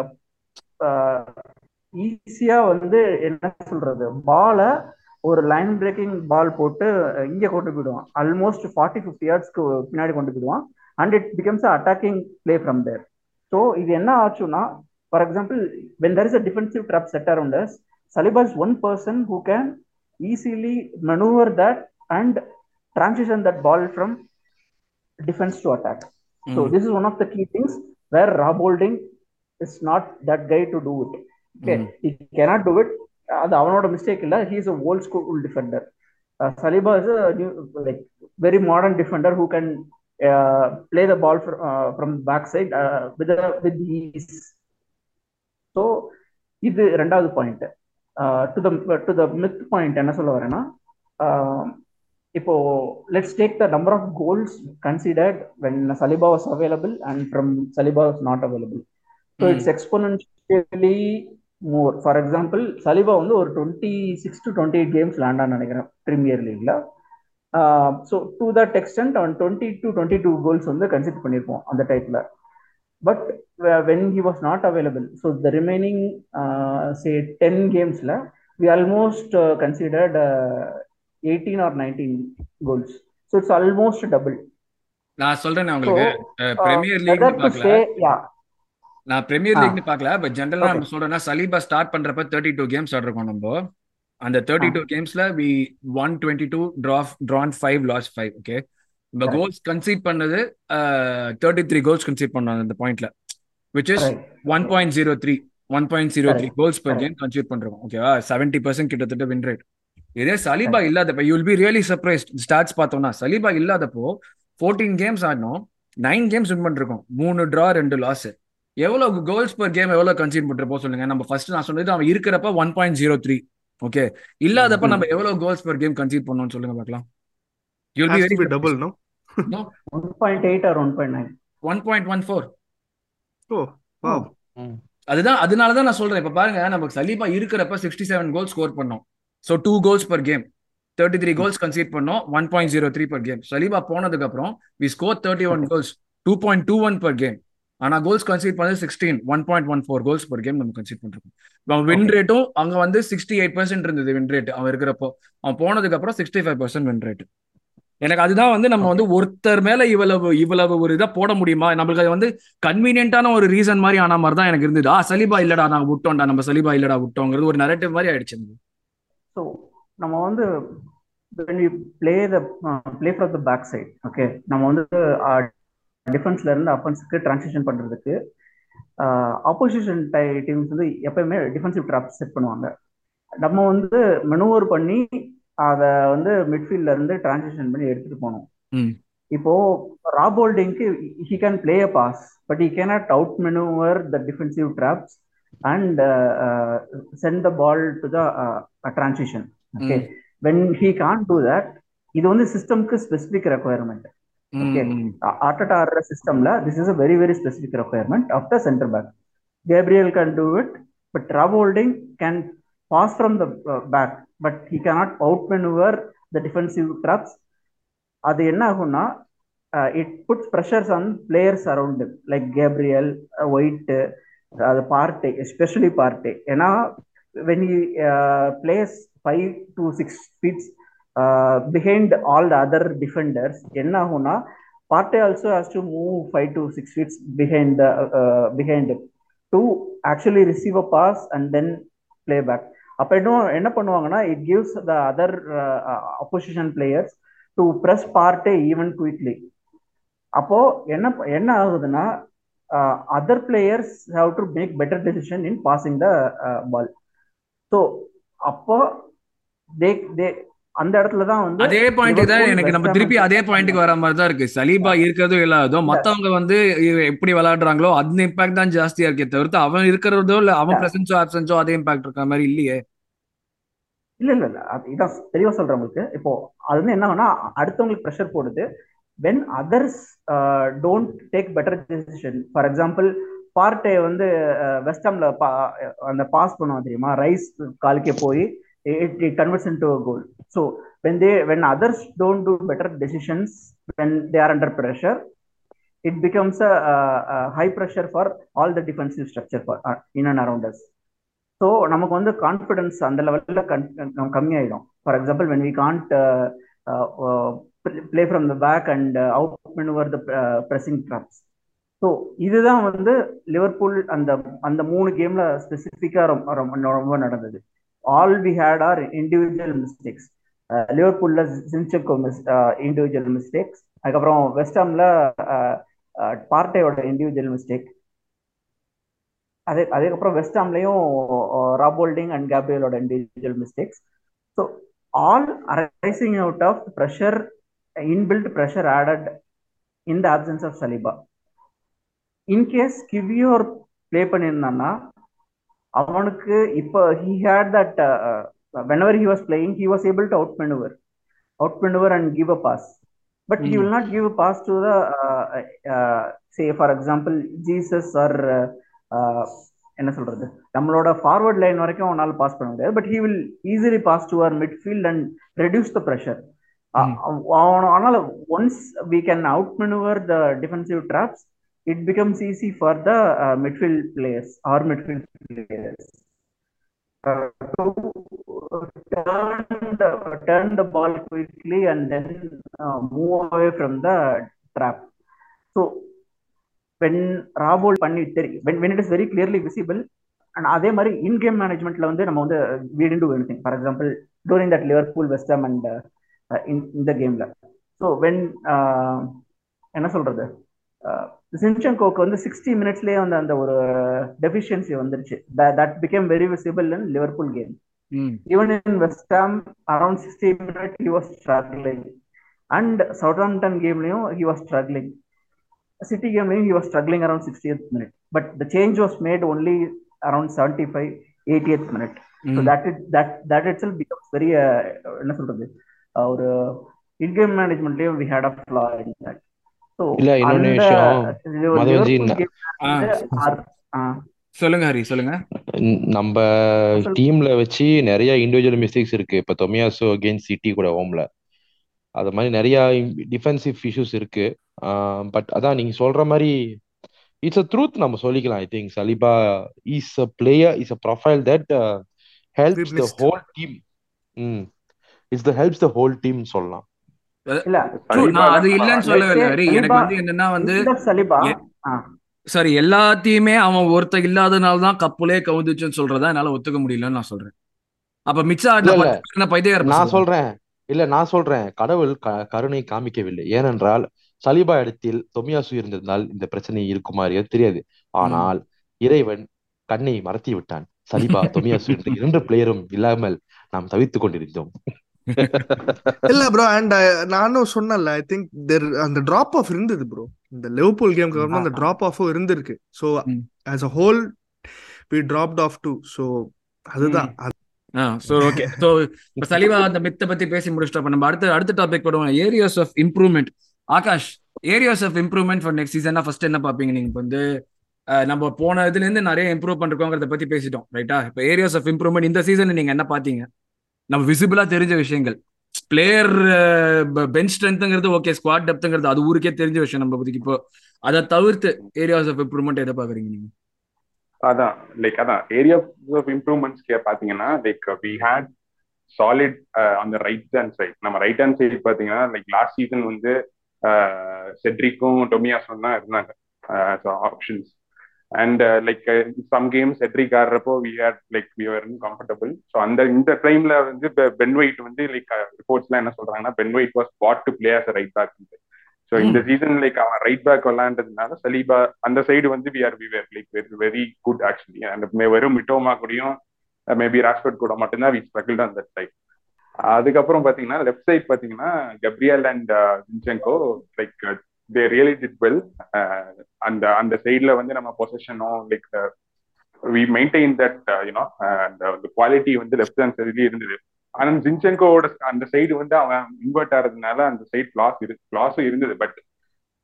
S4: ஈஸியா வந்து என்ன சொல்றது? பாலை ஒரு லைன் பிரேக்கிங் பால் போட்டு இங்க கொண்டு போயிடுவான். ஆல்மோஸ்ட் ஃபார்ட்டி ஃபிஃப்டி இயர்ஸ்க்கு பின்னாடி கொண்டு போயிடுவான். And it becomes attacking play from there so இது என்ன ஆச்சுன்னா For example when there is a defensive trap set around us Saliba is one person who can easily maneuver that and transition that ball from defense to attack. So
S1: Mm.
S4: this is one of the key things where Rob Holding is not that guy to do it. Okay,
S1: Mm.
S4: he cannot do it. அது அவனோட mistake இல்ல he is a old school defender. Uh, Saliba is a new, like very modern defender who can uh, play the ball fr- uh, so இது ரெண்டாவது point to the to the myth point என்ன சொல்ல வரேன்னா இப்போ let's take the number of goals considered when Saliba was available and from Saliba was not available
S1: so.
S4: It's exponentially more for example Saliba வந்து ஒரு twenty six to twenty eight games விளாண்டான்னு நினைக்கிறேன் Premier லீக்ல so to that extent அவன் twenty to twenty two goals வந்து consider பண்ணியிருப்போம் அந்த டைப்ல but when he was not available so the remaining say ten கேம்ஸ்ல we almost considered eighteen or nineteen goals so it's almost double
S1: நான் சொல்றேன் உங்களுக்கு. Premier league
S4: weather to
S1: பார்க்கல. நான் premier. லீக்னு பார்க்கல பட் ஜென்ரலா. நம்ம சொல்றேன்னா சலீபா ஸ்டார்ட் பண்றப்ப தேர்ட்டி டூ கேம்ஸ் ஆடிருக்கோம் நம்ம. அந்த thirty two கேம்ஸ்ல we won twenty two draw drawn five loss five okay இப்போ. கோல்ஸ் கன்சீட் பண்ணது தேர்ட்டி த்ரீ கோல்ஸ் கன்சீட் பண்ணாங்க இந்த பாயிண்ட்ல which is. One point zero three one point
S4: zero
S1: three. Goals
S4: per.
S1: Game concede பண்றோம் ஓகேவா seventy percent கிட்டத்தட்ட win rate இதே Saliba இல்லாதப்ப you will be really surprised stats பார்த்தோம்னா சலீபா இல்லாதப்போ ஃபோர்டீன் கேம்ஸ் ஆடினோம் நைன் கேம்ஸ் வின் பண்ணிருக்கோம். மூணு ட்ரா ரெண்டு லாஸ் எவ்வளவு கோல்ஸ் பர் கேம் எவ்வளவு கன்சீட் பண்ணிருப்போம் சொல்லுங்க. நம்ம ஃபர்ஸ்ட் நான் சொன்னது அவன் இருக்கிறப்ப one point zero three okay இல்லாதப்ப
S4: ம்.
S1: நம்ம எவ்வளவு கோல்ஸ் பர் கேம் கன்சீட் பண்ணோம்னு சொல்லுங்க பார்க்கலாம். You
S3: will
S1: be
S3: be double, no?
S4: One point eight or one point nine
S1: one point one four
S3: Oh, wow.
S1: அதுதான் அதனால தான் நான் சொல்றேன். இப்ப பாருங்க நமக்கு சலீபா இருக்கிறப்ப சிக்ஸ்டி செவன் கோல் ஸ்கோர் பண்ணோம். So two goals per game thirty three goals concede பண்ணோம் one point zero three per game Saliba போனதுக்கு அப்புறம் we score thirty one goals two point two one per game ஆனா goals concede பண்ணது sixteen one point one four goals per game நம்ம concede பண்ணிருக்கோம். Win
S4: Okay.
S1: ரேட்டும் அங்க வந்து sixty eight percent இருந்தது வின் ரேட் அவன் இருக்கிறப்போ. அவன் போனதுக்கு அப்புறம் sixty five percent win rate எனக்கு அதுதான் வந்து நம்ம வந்து ஒருத்தர் மேல இவ்வளவு இவ்வளவு ஒரு இதை போட முடியுமா? நம்மளுக்கு அது வந்து கன்வீனியன்ட்டான ஒரு ரீசன் மாதிரி ஆன மாதிரி தான் எனக்கு இருந்தது. ஆ சலீபா இல்லடா நாங்க விட்டோம்டா நம்ம சலீபா இல்லடா விட்டோங்கிறது ஒரு நரேட்டிவ் மாதிரி ஆயிடுச்சு.
S4: ஸோ நம்ம வந்து when we play the uh, play from the back side okay? நம்ம வந்து டிஃபென்ஸ்ல இருந்து அஃபென்ஸுக்கு டிரான்சிஷன் பண்றதுக்கு ஆப்போசிஷன் டீம்ஸ் வந்து எப்பயுமே டிஃபென்சிவ் ட்ராப் செட் பண்ணுவாங்க. நம்ம வந்து மெனுவர் பண்ணி அதை வந்து மிட்ஃபீல்ட்ல இருந்து டிரான்சிஷன் பண்ணி எடுத்துட்டு போகணும்
S1: ம்.
S4: இப்போ Rob ஹோல்டிங்க்கு he can play a pass but he cannot out manoeuvre the defensive traps and send the ball to the transition
S1: okay.
S4: When he can do that இது வந்து சிஸ்டம்க்கு ஸ்பெசிபிக் ரெக்குவயர்மெண்ட்.
S1: ம்.
S4: ஆட்டோட்ட ஆடுற சிஸ்டம்ல this is a very very specific requirement of the centre back Gabriel can do it but Rob Holding can pass from the back but he cannot out manoeuvre the defensive traps அது என்ன ஆகும்னா it puts pressures on players around like Gabriel White அது Partey especially Partey ஏன்னா when you plays five to six feets behind all the other defenders என்ன ஆகும்னா Partey also has to move five to six feets behind behind to actually receive a pass and then play back அப்போ இன்னும் என்ன பண்ணுவாங்கன்னா it gives the other opposition players to press Partey even quickly அப்போ என்ன என்ன ஆகுதுன்னா other players have to make better decision in passing the ball so அப்போ they தே அந்த இடத்துல தான் வந்து
S1: அதே பாயிண்ட் தான் எனக்கு நம்ம திருப்பி அதே பாயிண்ட்டுக்கு வர மாதிரி தான் இருக்கு. சலீபா இருக்கிறதும் இல்லாததோ மத்தவங்க வந்து எப்படி விளையாடுறாங்களோ அந்த இம்பாக்ட் தான் ஜாஸ்தியா இருக்கே தவிர்த்து அவன் இருக்கிறதோ இல்ல அவன் பிரசன்ஸோ ஆப்சன்ஸோ அதே இம்பாக்ட் இருக்கிற மாதிரி இல்லையே.
S4: இல்ல இல்ல இல்ல. இதான் தெளிவா சொல்றேன் உங்களுக்கு. இப்போ அது வந்து என்ன ஆகும்னா அடுத்தவங்களுக்கு ப்ரெஷர் போடுது. When others don't take better decision for example Partey வந்து வெஸ்டாம்ல அந்த பாஸ் பண்ணுவோம் தெரியுமா? ரைஸ் காலுக்கே போய் it it converts into goal so when they when others don't do better decisions when they are under pressure it becomes a high pressure for all the defensive structure for in and around us in and around us so நமக்கு வந்து confidence அந்த லெவலில் கன் கம்மியாயிடும். For example when we can't play from the back and out manoeuvre the pressing traps so இதுதான் வந்து Liverpool அந்த அந்த மூணு கேம்ல ஸ்பெசிஃபிக்காக ரொம்ப ரொம்ப ரொம்ப நடந்தது. All we had are individual mistakes லிவர்பூல்ல Zinchenko miss individual mistakes அதுக்கப்புறம் வெஸ்டாம்ல பார்ட்டையோட இண்டிவிஜுவல் மிஸ்டேக் அதே அதுக்கப்புறம் வெஸ்டாம்லையும் Rob Holding and கேப்ரியலோட individual mistakes so all arising out of pressure inbuilt pressure added in the absence of Saliba in case Kiwior play பண்ணியிருந்தான்னா அவனுக்கு இப்போ he had that whenever he was playing he was able to out manoeuvre out manoeuvre and give a pass but he will not give a pass to the say for example Jesus or என்ன சொல்றது? நம்மளோட forward line வரைக்கும் அவனால் pass பண்ண முடியாது. But he will easily pass to our midfield and reduce the pressure ஆனால் once we can out manoeuvre the defensive traps it becomes easy for the midfield players or midfield players turn the turn the ball quickly and then uh, move away from the trap. So when ராபோல் பண்ணி when, when it is very clearly visible and அதே மாதிரி in game மேனேஜ்மெண்ட்ல வந்து நம்ம வந்து example during that liverpool west ham and uh, uh, in இந்த கேம்ல when uh, என்ன சொல்றது சின்சங்கோக்கு வந்து சிக்ஸ்டி மினிட்ஸ்லயே வந்து அந்த ஒரு டெஃபிஷியன்சி வந்துருச்சு that became very visible in Liverpool game even in West Ham around 60 minutes he was struggling and Southampton game he was struggling City game he was struggling around 60th minute but the change was made only around 75 80th minute so that it, that that itself becomes very என்ன சொல்றது ஒரு in game மேனேஜ்மெண்ட்லயும் we had a flaw in that so
S2: இல்ல விஷயம் மதவஜி
S1: சொல்லுங்க ஹரி சொல்லுங்க
S2: நம்ம டீம்ல வச்சு நிறைய இண்டிவிஜுவல் மிஸ்டேக்ஸ் இருக்கு இப்ப தொமியாசோ அகேன்ஸ்ட் சிட்டி கூட ஹோம்ல அது மாதிரி நிறைய டிஃபென்சிவ் இஷ்யூஸ் இருக்கு. பட் அதான் நீங்க சொல்ற மாதிரி இட்ஸ் அ ட்ரூத் நம்ம சொல்லிக்கலாம் I think Saliba is a player is a profile that helps the whole team ம். It's the helps the whole team சொல்லலாம்.
S1: நான் அது இல்லைன்னு சொல்லவே இல்லை எனக்கு வந்து என்னன்னா வந்து சாரி எல்லாத்தையுமே அவன் ஒருத்த இல்லாதனால தான் கப்புலே கவுந்துச்சுன்னு சொல்றதா என்னால ஒத்துக்க முடியலன்னு நான் சொல்றேன். அப்ப மிச்சம் பைத்தியார்
S2: நான் சொல்றேன். இல்ல நான் சொல்றேன். கடவுள் கருணை காமிக்கவில்லை. ஏனென்றால் சலிபா இடத்தில் தொமியாசு இருந்திருந்தால் இந்த பிரச்சனை இருக்குமாறியோ தெரியாது. ஆனால் இறைவன் கண்ணை மறத்தி விட்டான் சலிபா தொமியாசு என்று இரண்டு பிளேயரும் இல்லாமல் நாம் தவித்துக் கொண்டிருந்தோம்.
S3: இல்ல ப்ரோ அண்ட் நானும் சொன்னல ஐ திங்க் தேர் அந்த டிராப் ஆஃப் இருந்தது ப்ரோ இந்த லிவர்பூல் கேம்க்கு அப்புறம் அந்த டிராப் ஆஃபும் இருந்திருக்கு. So as a whole we dropped off too so அதுதான்.
S1: ஓகே ஸோ இப்போ சலிவா அந்த மித்தை பத்தி பேசி முடிச்சிட்டோம். நம்ம அடுத்த அடுத்த டாபிக் போடுவோம். Areas of improvement Akash areas of improvement for next சீசனா first என்ன பாப்பீங்க? நீங்க இப்போ வந்து நம்ம போன இதுல இருந்து நிறைய இம்ப்ரூவ் பண்ணிருக்கோங்கிறத பத்தி பேசிட்டோம் ரைட்டா இப்போ ஏரியாஸ் ஆஃப் இம்ப்ரூவ்மெண்ட் இந்த சீசன் நீங்க என்ன பாத்தீங்க? நம்ம விசிபிளா தெரிஞ்ச விஷயங்கள். பிளேயர் பெஞ்ச் ஸ்ட்ரென்த்ங்கிறது ஓகே ஸ்குவாட் டெப்த்ங்கிறது அது ஊருக்கே தெரிஞ்ச விஷயம் நம்ம பத்திக்கு இப்போ அதை தவிர்த்து ஏரியாஸ் ஆஃப் இம்ப்ரூவ்மெண்ட் எதை பாக்குறீங்க நீங்க?
S5: அதான் லைக் அதான் ஏரியா ஆஃப் இம்ப்ரூவ்மெண்ட்ஸ் பாத்தீங்கன்னா லைக் வி ஹேட் சாலிட் அந்த ரைட் ஹேண்ட் சைட் நம்ம ரைட் ஹேண்ட் சைடு பாத்தீங்கன்னா லைக் லாஸ்ட் சீசன் வந்து uh, செட்ரிக்கும் டொமியாஸும் தான் இருந்தாங்க. Options and like some games Cedric ஆடுறப்போ we are like we are comfortable so அந்த இந்த டைம்ல வந்து பென் ஒயிட் வந்து லைக் ரிப்போர்ட்ஸ்லாம் uh, என்ன சொல்றாங்கன்னா Ben White was bought to play as right back so இந்த சீசன் லைக் அவன் ரைட் பேக் விளாண்டதுனால சலீபா அந்த சைடு வந்து we are we were like very very good actually and வெறும் மிட்டோமா கூடயும் மேபி ராஷ்பர்ட் கூட மட்டும்தான் வி ஸ்ட்ரகிள் அந்த டைப் அதுக்கப்புறம் பாத்தீங்கன்னா லெஃப்ட் சைட் பாத்தீங்கன்னா Gabriel and Zinchenko like they really did well அந்த அந்த சைட்ல வந்து நம்ம பொசிஷனோ like we maintain that you know அந்த குவாலிட்டி வந்து லெஃப்ட் ஹேண்ட் சைட்லயே இருந்தது. ஆனா ஜின்செங்கோட அந்த சைடு வந்து அவன் இன்வெர்ட் ஆகிறதுனால அந்த சைட் ஃபிளாஸ் இரு ஃபிளாஸும் இருந்தது. பட்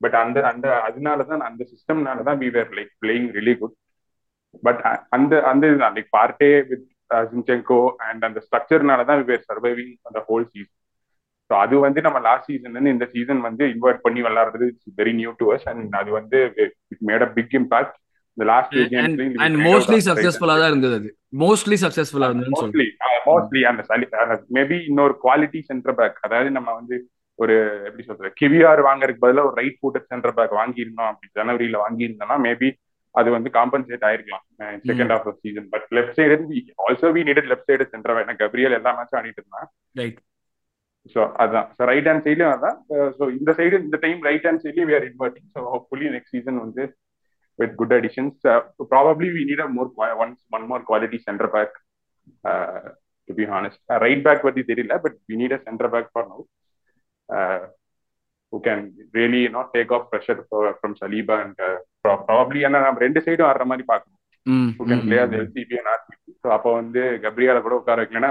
S5: பட் அந்த அந்த அதனாலதான் அந்த சிஸ்டம்னால தான் we were like playing really good but அந்த அந்த இதுதான். Like Partey with Zinchenko and அந்த ஸ்ட்ரக்சர்னால தான் வி வேர் சர்வைவிங் அந்த ஹோல் சீசன் ஸோ அது வந்து நம்ம லாஸ்ட் சீசன் இந்த சீசன் வந்து இன்வெர்ட் பண்ணி விளாடுறது it's very new to us and அது வந்து it made a big impact இந்த லாஸ்ட்
S1: அண்ட் மோஸ்ட்லி சக்சஸ்ஃபுல்லா தான் இருந்தது அது. மோஸ்ட்லி சக்சஸ்ஃபுல்லா இருந்ததுன்னு
S5: மோஸ்ட்லி மோஸ்ட்லி அந்த மேபி இன்னொரு குவாலிட்டி சென்டர் பேக் அதாவது நம்ம வந்து ஒரு எப்படி சொல்றது கிவிஆர் வாங்குறதுக்கு பதிலாக ஒரு ரைட் ஃபுட்டர் சென்டர் பேக் வாங்கியிருந்தோம் அப்படி ஜனவரியில வாங்கியிருந்தோம்னா மேபி அது வந்து compensate ஆயிருக்கலாம் second of season but left side also we needed left side centre ஏன்னா கப்ரியல் எல்லா மேட்சும் ஆடிட்டு இருந்தான். ஸோ அதான். ஸோ ரைட் ஹேண்ட் சைட்லயும் அதான். ஸோ இந்த சைடு இந்த time right hand சைட்லயும் were inverting so hopefully next season வந்து with good additions. Uh, probably we need a more one one more quality center back. Uh, to be honest, uh, right back what is but we need a center back for now. Uh, who can really you know take off pressure for, from Saliba and uh, pro- probably and நம்ம ரெண்டு சைடும் ஆடுற மாதிரி பார்க்கணும் who can play as LCB and RCB so அப்போ வந்து கப்ரியால கூட உட்கார வைக்கலன்னா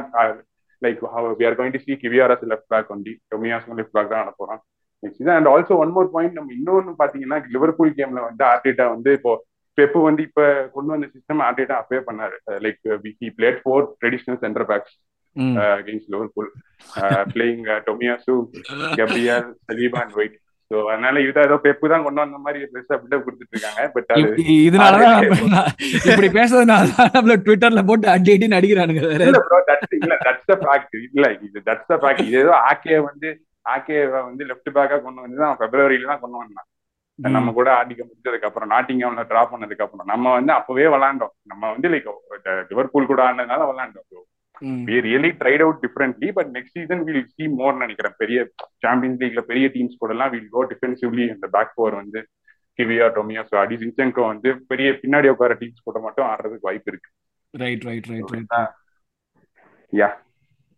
S5: like we are going to see Kiwior as left back ஒண்டி டொமியாஸும் லெஃப்ட் பேக் தான் ஆட next and also one more point நம்ம இன்னொன்னு பாத்தீங்கன்னா லிவர்பூல் கேம்ல வந்து ஆர்டேட்டா வந்து இப்போ பெப்பு வந்து இப்ப கொண்டு வந்த சிஸ்டம் ஆர்டேட்டா அப்பவே பண்ணாரு. Like he played four traditional centre backs against Liverpool playing Tomiyasu Gabriel Saliba and White so அதனால இது ஏதோ பெப்பு தான் கொண்டு வந்த மாதிரி பெருசா பில்டப் கொடுத்துட்டு இருக்காங்க. பட் அது
S1: இதனாலதான் இப்படி பேசுறதுனால நம்மள ட்விட்டர்ல போட்டு அடி அடின்னு அடிக்கிறானுங்க
S5: இல்ல ப்ரோ தட்ஸ் இல்ல தட்ஸ் த ஃபேக்ட் இல்ல இது தட்ஸ் த ஃபேக்ட் இது ஏதோ ஆக்கே வந்து ஆக்கே வந்து லெஃப்ட் பேக்கா கொண்டு வந்து தான் பிப்ரவரியில தான் கொண்டு வந்தான். நம்ம கூட ஆடிக்க முடிச்சதுக்கு அப்புறம் நாட்டிங்காம்ல டிரா பண்ணதுக்கு அப்புறம் நம்ம வந்து அப்பவே விளாண்டோம் நம்ம வந்து லைக் லிவர்பூல் கூட ஆனதுனால விளாண்டோம் we really tried out differently but next season will see more நினைக்கிறேன். பெரிய சாம்பியன்ஸ் லீக்ல பெரிய டீம்ஸ் கூட எல்லாம் வில் கோ டிஃபென்சிவ்லி இந்த பேக் ஃபோர் வந்து கிவியா டொமியா ஸோ அடி சின்செங்கோ வந்து பெரிய பின்னாடி உட்கார டீம்ஸ் கூட மட்டும் ஆடுறதுக்கு வாய்ப்பு இருக்கு.
S1: Right right right right
S5: yeah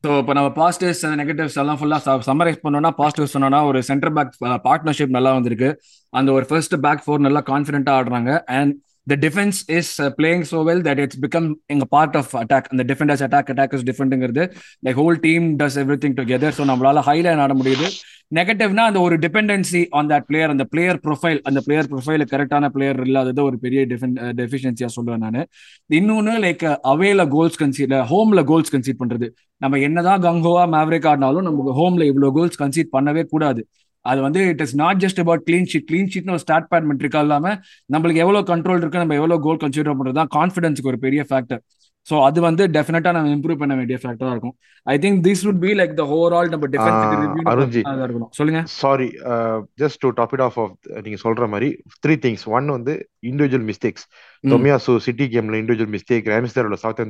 S1: so இப்போ நம்ம பாசிட்டிவ்ஸ் அந்த நெகட்டிவ்ஸ் எல்லாம் ஃபுல்லாக சம்மரைஸ் பண்ணோம்னா பாசிட்டிவ்ஸ் சொன்னோம்னா ஒரு சென்டர் பேக் பார்ட்னர்ஷிப் நல்லா வந்திருக்கு. அந்த ஒரு ஃபர்ஸ்ட் பேக் ஃபோர் நல்லா கான்ஃபிடென்ட்டாக ஆடுறாங்க. And the defense is uh, playing so well that it's become a part of attack. And the defenders attack attack is whole team does everything everything together. So நம்மளால high line ஆட முடியுது. நெகட்டிவ்னா அந்த ஒரு dependency on that player அந்த player profile அந்த player profile கரெக்டான player இல்லாதது ஒரு பெரிய டெஃபிஷியன்சியா சொல்லுவேன் நான். இன்னொன்னு லைக் அவேல கோல்ஸ் கன்சீட் ஹோம்ல கோல்ஸ் கன்சீட் பண்றது. நம்ம என்னதான் கங்கோவா மேவரிக் ஆடினாலும் நமக்கு ஹோம்ல இவ்வளவு கோல்ஸ் கன்சீட் பண்ணவே கூடாது. அது வந்து it is not just about clean sheet clean ஷீட்னு ஒரு ஸ்டார்ட் பேட் மெட்ரிக்கா இல்லாம நம்மளுக்கு எவ்வளவு கண்ட்ரோல் இருக்கு நம்ம எவ்வளவு கோல் கன்சிடர் பண்றது தான் கான்ஃபிடன்ஸுக்கு ஒரு பெரிய ஃபேக்டர் ஸோ அது வந்து டெஃபினட்டா நம்ம இம்ப்ரூவ் பண்ண வேண்டிய ஃபேக்டரா இருக்கும். I think this would be like the overall நம்ம
S2: அருண்ஜி.
S1: இருக்கணும். சொல்லுங்க.
S2: Sorry just to top it off off நீங்க சொல்ற மாதிரி த்ரீ திங்ஸ் ஒன் வந்து இண்டிவிஜுவல் மிஸ்டேக்ஸ் தொமியாசு சிட்டி கேம்ல இண்டிவிஜுவல் மிஸ்டேக் ரேம்ஸ்டரோட சவுத்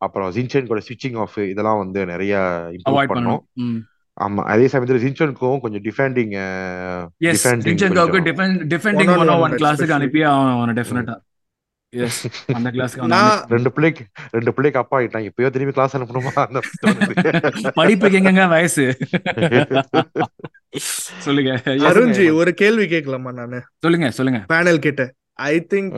S2: அப்புறம் ஜின்சன் கூட ஸ்விட்சிங் ஆஃப் இதெல்லாம் வந்து நிறைய இம்ப்ரூவ் பண்ணோம். ஆமா அதே சமயத்துல ஜின்சனுக்கும் கொஞ்சம் டிஃபெண்டிங்
S1: ஜின்சனுக்கு டிஃபெண்டிங் ஒன் ஒன் கிளாஸுக்கு அனுப்பி அவன் டெஃபினட்டா எஸ் அந்த கிளாஸ்க்கு
S2: ரெண்டு பிள்ளைக்கு ரெண்டு பிள்ளைக்கு அப்பா ஆயிட்டான். இப்பயோ திரும்பி கிளாஸ் அனுப்பணுமா? அந்த
S1: படிப்புக்கு எங்கங்க வயசு? சொல்லுங்க.
S3: அருண்ஜி ஒரு கேள்வி கேட்கலாமா நானு?
S1: சொல்லுங்க சொல்லுங்க.
S3: பேனல் கிட்ட. ஐ திங்க்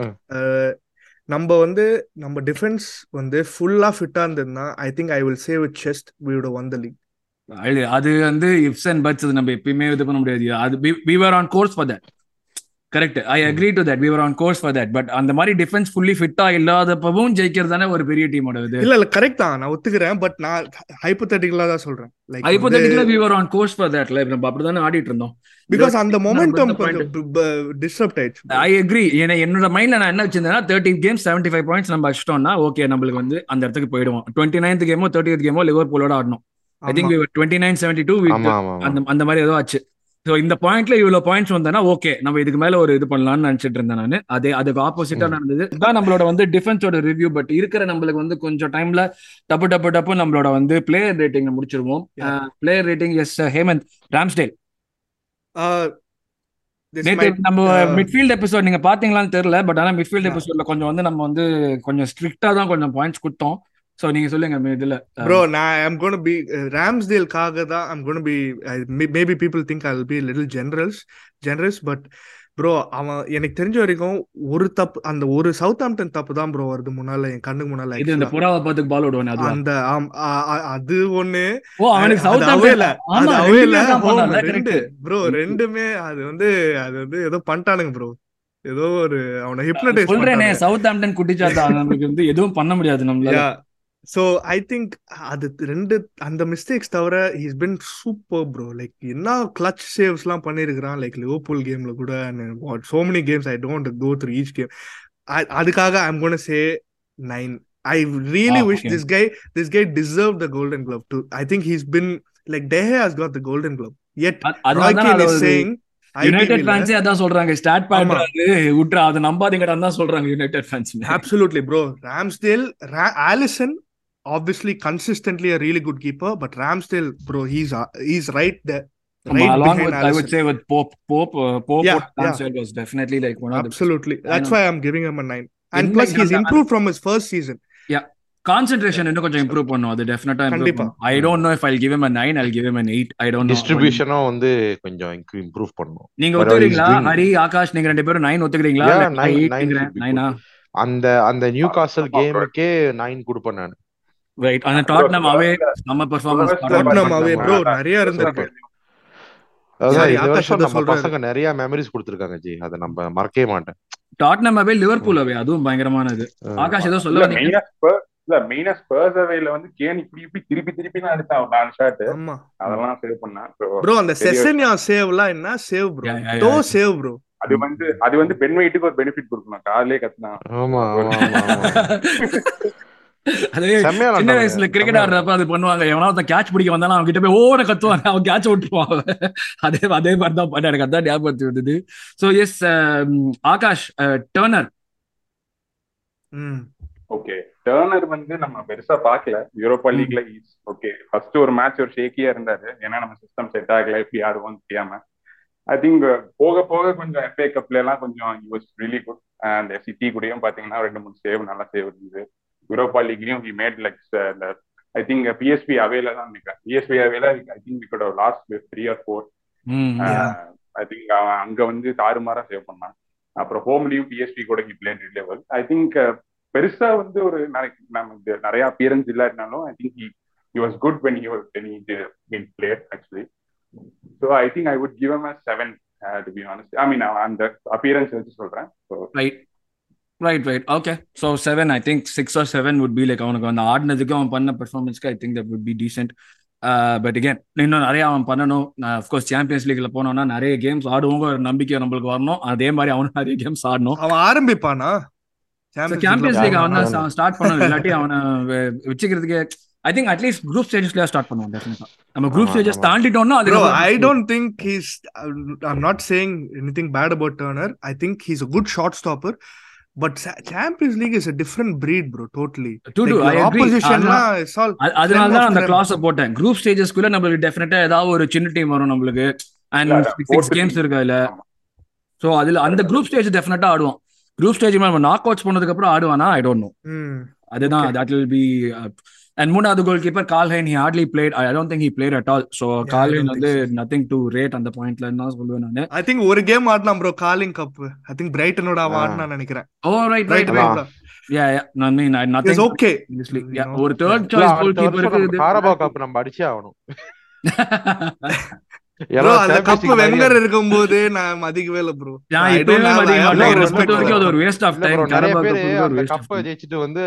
S3: நம்ம வந்து நம்ம டிஃபென்ஸ் வந்து ஃபுல்லா ஃபிட்டா இருந்ததுன்னா I think I will save chest வீடு வந்த லீக்
S1: அது வந்து இப்ஸ் அண்ட் பட்ஸ் நம்ம எப்பயுமே இது பண்ண முடியாது. அது we were on course for that correct I agree to that we were on course for that but அந்த மாதிரி டிஃபென்ஸ் ஃபுல்லி ஃபிட்டா இல்லாதப்பவும் ஜெயிக்கிறது தானே ஒரு பெரிய டீமோட இது.
S3: இல்ல இல்ல கரெக்ட் தான். நான் ஒத்துக்கிறேன். பட் நான் ஹைப்போதெட்டிக்கலா தான் சொல்றேன். Like
S1: ஹைப்போதெட்டிக்கலா we were on course for that like நம்ம அப்படிதானே ஆடிட்டு இருந்தோம்.
S3: பிகாஸ் அந்த மொமெண்டம் டிஸ்டர்ப் ஆயிடுச்சு.
S1: ஐ அக்ரி ஏன்னா என்னோட மைண்ட்ல நான் என்ன வச்சிருந்தேன்னா thirty games seventy five points நம்ம அடிச்சிட்டோம்னா ஓகே நம்மளுக்கு வந்து அந்த இடத்துக்கு போயிடுவோம். டுவெண்ட்டி நைன்த் கேமோ தேர்ட்டி கேமோ லிவர்பூலோட ஆடணும். I think nine seventy two அந்த அந்த மாதிரி ஏதோ ஆச்சு. ஸோ இந்த பாயிண்ட்ல இவ்வளவு பாயிண்ட்ஸ் வந்தனா ஓகே நம்ம இதுக்கு மேல ஒரு இது பண்ணலாம்னு நினைச்சிட்டு இருந்தேன் நான். அதே அதுக்கு ஆப்போசிட்டா நடந்தது. இதுதான் நம்மளோட வந்து டிஃபென்ஸோட ரிவ்யூ பட் இருக்கிற நம்மளுக்கு வந்து கொஞ்சம் டைம்ல டப்பு டப்பு டப்பு நம்மளோட வந்து பிளேயர் ரேட்டிங் முடிச்சிருவோம். Player rating yes Hemanth Ramsdale நேற்று நம்ம மிட்ஃபீல்ட் எபிசோட் நீங்க பாத்தீங்களான்னு தெரியல பட் ஆனா மிட்ஃபீல்ட் எபிசோட்ல கொஞ்சம் வந்து நம்ம வந்து கொஞ்சம் ஸ்ட்ரிக்டா தான் கொஞ்சம் பாயிண்ட்ஸ் கொடுத்தோம். சோ நீங்க சொல்லுங்க இதுல
S3: ப்ரோ நான் ஐம் கோன் பி ராம்ஸ்டேல்காக தான் I'm gonna be maybe people think I be little generous generous but bro அவன் எனக்கு தெரிஞ்ச வரைக்கும் ஒரு தப்பு அந்த ஒரு சவுத் ஆம்டன் தப்பு தான் ப்ரோ வருது முன்னால என் கண்ணுக்கு முன்னால
S1: இது
S3: actually.
S1: புறாவை பார்த்து பால் விடுவானே அது
S3: அந்த ஒண்ணு.
S1: ஓ அவனுக்கு சவுத்
S3: இல்ல அது அவே இல்ல ரெண்டு ப்ரோ ரெண்டுமே அது வந்து அது வந்து ஏதோ பண்ணிட்டானுங்க ப்ரோ ஏதோ ஒரு அவனை ஹிப்னடைஸ்
S1: சொல்றேனே சவுத் ஆம்டன் குட்டிச்சாத்தா வந்து எதுவும் பண்ண முடியாது நம்மளால.
S3: ஸோ ஐ திங்க் அது ரெண்டு அந்த மிஸ்டேக்ஸ் தவிர he's been super bro like என்ன கிளச் சேவ்ஸ்லாம் பண்ணியிருக்கிறான் லைக் லிவர்பூல் கேம்ல கூட so many games I don't go through each game அதுக்காக I'm gonna say nine I
S1: really
S3: wish.
S1: This
S3: guy this guy deserve the golden glove too I think he's been like De Gea has got the golden glove Ed saying
S1: United ஃபேன்ஸே அதான் சொல்றாங்க.
S3: ஆமா.
S1: பேட்ராது விட்றா அதை நம்பாதீங்கடா தான் சொல்றாங்க United
S3: fans bro. Ramsdale, Ra- Allison, obviously consistently a really good keeper, but Ramsdale, bro, he's uh, he's right there, right
S1: along
S3: behind
S1: with I would
S3: Allison.
S1: say with Pope Pope uh, Pope
S3: Yeah,
S1: what Ramsdale was definitely like one of the
S3: Absolutely,
S1: I
S3: that's
S1: know.
S3: why I'm giving him a nine. And
S1: என்ன
S3: plus, he's
S1: அந்த-
S3: improved from his first season.
S1: Concentration இன்னும் கொஞ்சம் improve பண்ணும் அது டெஃபினட்டா improve
S3: கண்டிப்பா.
S1: பண்ணும் I don't know if I give him a 9 I'll give him an 8 I don't know
S2: டிஸ்ட்ரிபியூஷனும் வந்து கொஞ்சம் இம்ப்ரூவ் பண்ணும்
S1: நீங்க
S2: Whatever he's
S1: ஒத்துக்கிறீங்களா
S2: doing.
S1: ஹரி ஆகாஷ் நீங்க ரெண்டு பேரும் 9 ஒத்துக்கிறீங்களா
S2: Yeah,
S1: இல்ல
S2: nine-
S1: 8
S2: nine
S1: ங்கறேன்
S2: should be
S1: 9 ஆ
S2: அந்த அந்த நியூ காசல்
S5: ஆமா, bro.
S2: கேமுக்கே நைன் கொடுப்பேன் நான்
S1: ரைட் அந்த டாட்னம் அவே நம்ம பெர்ஃபார்மன்ஸ்
S3: Tottenham away, bro,
S5: அதான்
S3: நிறைய இருந்திருக்கு.
S2: அதான் இந்த வருஷம் நம்ம. பசங்க நிறைய மெமரிஸ் கொடுத்துருக்காங்க ஜி. அதை நம்ம மறக்கவே மாட்டேன்.
S1: டாட்னம் அவே லிவர்பூல் அவே அதுவும் பயங்கரமானது. ஆகாஷ் ஏதோ சொல்ல வந்தீங்க?
S5: இல்ல மெயினா ஸ்பர்ஸ் அவைல வந்து கேன் இப்படி இப்படி திருப்பி திருப்பி நான் எடுத்தேன் நாலு ஷாட் அதெல்லாம் சேவ் பண்ணேன்
S3: ப்ரோ அந்த செசன்யா சேவ்லாம் என்ன? சேவ் ப்ரோ டோ. சேவ் ப்ரோ
S5: அது வந்து அது வந்து பென் வெயிட்டுக்கு ஒரு பெனிஃபிட் கொடுக்கணும். காலையிலே கத்துனா.
S2: ஆமா.
S1: அது சின்ன. வயசுல கிரிக்கெட் ஆடுறப்ப அது பண்ணுவாங்க. எவனா ஒருத்தன் கேட்ச் பிடிக்க வந்தாலும் அவன் கிட்ட போய் ஓட கத்துவாங்க அவன் கேட்ச் விட்டுருவான் அவன். அதே அதே மாதிரி தான் பண்ண எனக்கு அதான் ஞாபகத்து வந்தது. So yes Akash
S3: Turner
S5: okay Turner வந்து நம்ம பெருசா பார்க்கல. யூரோப்பா. லீக்ல ஓகே ஃபர்ஸ்ட் ஒரு மேட்ச் ஒரு ஷேக்கியா இருந்தாரு. ஏன்னா நம்ம சிஸ்டம் செட் ஆகல. எப்படி ஆடுவோம்னு தெரியாம. ஐ திங்க் போக போக கொஞ்சம் எஃப்ஏ கப்ல எல்லாம் கொஞ்சம் use really good and City கூடயும் பாத்தீங்கன்னா ரெண்டு மூணு சேவ் நல்லா சேவ் இருந்தது. Europa லீக்லயும் he made like I think PSV அவேல தான் நினைக்கிறேன். PSV அவேல I think we got last three or four I think அவன் அங்க வந்து தாறுமாறா சேவ் பண்ணான். அப்புறம் ஹோம்லயும் பிஎஸ்பி கூட he played level I think பெருசா வந்து ஒரு நிறைய appearance இல்லாட்டினாலும் I think he was good when he when he been played actually so I think I would give him a seven to be honest I mean அந்த appearance வச்சு சொல்றேன். So
S1: right right right okay so seven I think six or seven would be like அவனுக்கு அந்த ஆடினதுக்கு அவன் பண்ண பெர்ஃபார்மன்ஸ்க்கு I think that would be decent but again இன்னும் நிறைய அவன் பண்ணணும். அஃப்கோர்ஸ் சாம்பியன்ஸ் லீக்ல போனோம்னா நிறைய கேம்ஸ் ஆடுவோங்க ஒரு நம்பிக்கை நம்மளுக்கு வரணும். அதே மாதிரி அவனும் நிறைய கேம்ஸ் ஆடணும்.
S3: அவன் ஆரம்பிப்பானா?
S1: சாம்பியன்ஸ் லீக் அவன் ஸ்டார்ட் பண்ணணும். இல்லாட்டி அவனை வச்சுக்கிறதுக்கு I think at least group ஸ்டேஜஸ்ல start பண்ணுவான் டெஃபினட்டா நம்ம குரூப் ஸ்டேஜஸ். தாண்டிட்டோம்னா அது
S3: I don't think he's. I'm not saying anything bad about Turner. I think he's a good shot stopper. But Sa- Champions League is a different breed, bro. Totally.
S1: அதனால தான் அந்த class போட்டேன் group ஸ்டேஜஸ்க்குள்ள நம்மளுக்கு டெஃபினட்டா ஏதாவது ஒரு சின்ன டீம் வரும் நம்மளுக்கு அண்ட்
S5: இல்ல,
S1: சிக்ஸ்
S5: fourth
S1: கேம்ஸ்
S5: team.
S1: இருக்கு அதுல. சோ அதுல அந்த குரூப் ஸ்டேஜ் டெஃபினட்டா ஆடுவான் குரூப் ஸ்டேஜ் நம்ம நாக் அவுட்ஸ் பண்ணதுக்கு அப்புறம் ஆடுவானா ஐ டோன்ட் நோ
S3: Hmm.
S1: அதுதான். தட் வில் பி அண்ட் மூணாவது goalkeeper Karl Hein he hardly played I don't think he played at all so
S3: I
S1: Karl
S3: don't
S1: Hein
S3: think
S1: வந்து
S3: so.
S1: Nothing to rate அந்த பாயிண்ட்ல தான் சொல்லுவேன் நான்.
S3: I think ஒரு game ஆடினான் bro Carling cup I think பிரைட்டனோட அவன். ஆடினான் நினைக்கிறேன்.
S1: ஓ
S3: right
S2: right.
S1: Yeah yeah I mean
S3: it's
S1: nothing
S3: okay
S1: ஒரு தேர்ட் சாய்ஸ் கோல் கீப்பருக்கு
S2: காரபா கப் நம்ம அடிச்சே ஆகணும்.
S3: அந்த வெங்கர் இருக்கும்போது நான் மதிக்கவே இல்ல ப்ரோ
S1: நான் இப்பவே மதிக்க மாட்டேன். வரைக்கும் அது. ஒரு வேஸ்ட் ஆஃப் டைம்
S2: நிறைய அந்த
S1: ஆஃப்
S2: கப்பை ஜெயிச்சுட்டு வந்து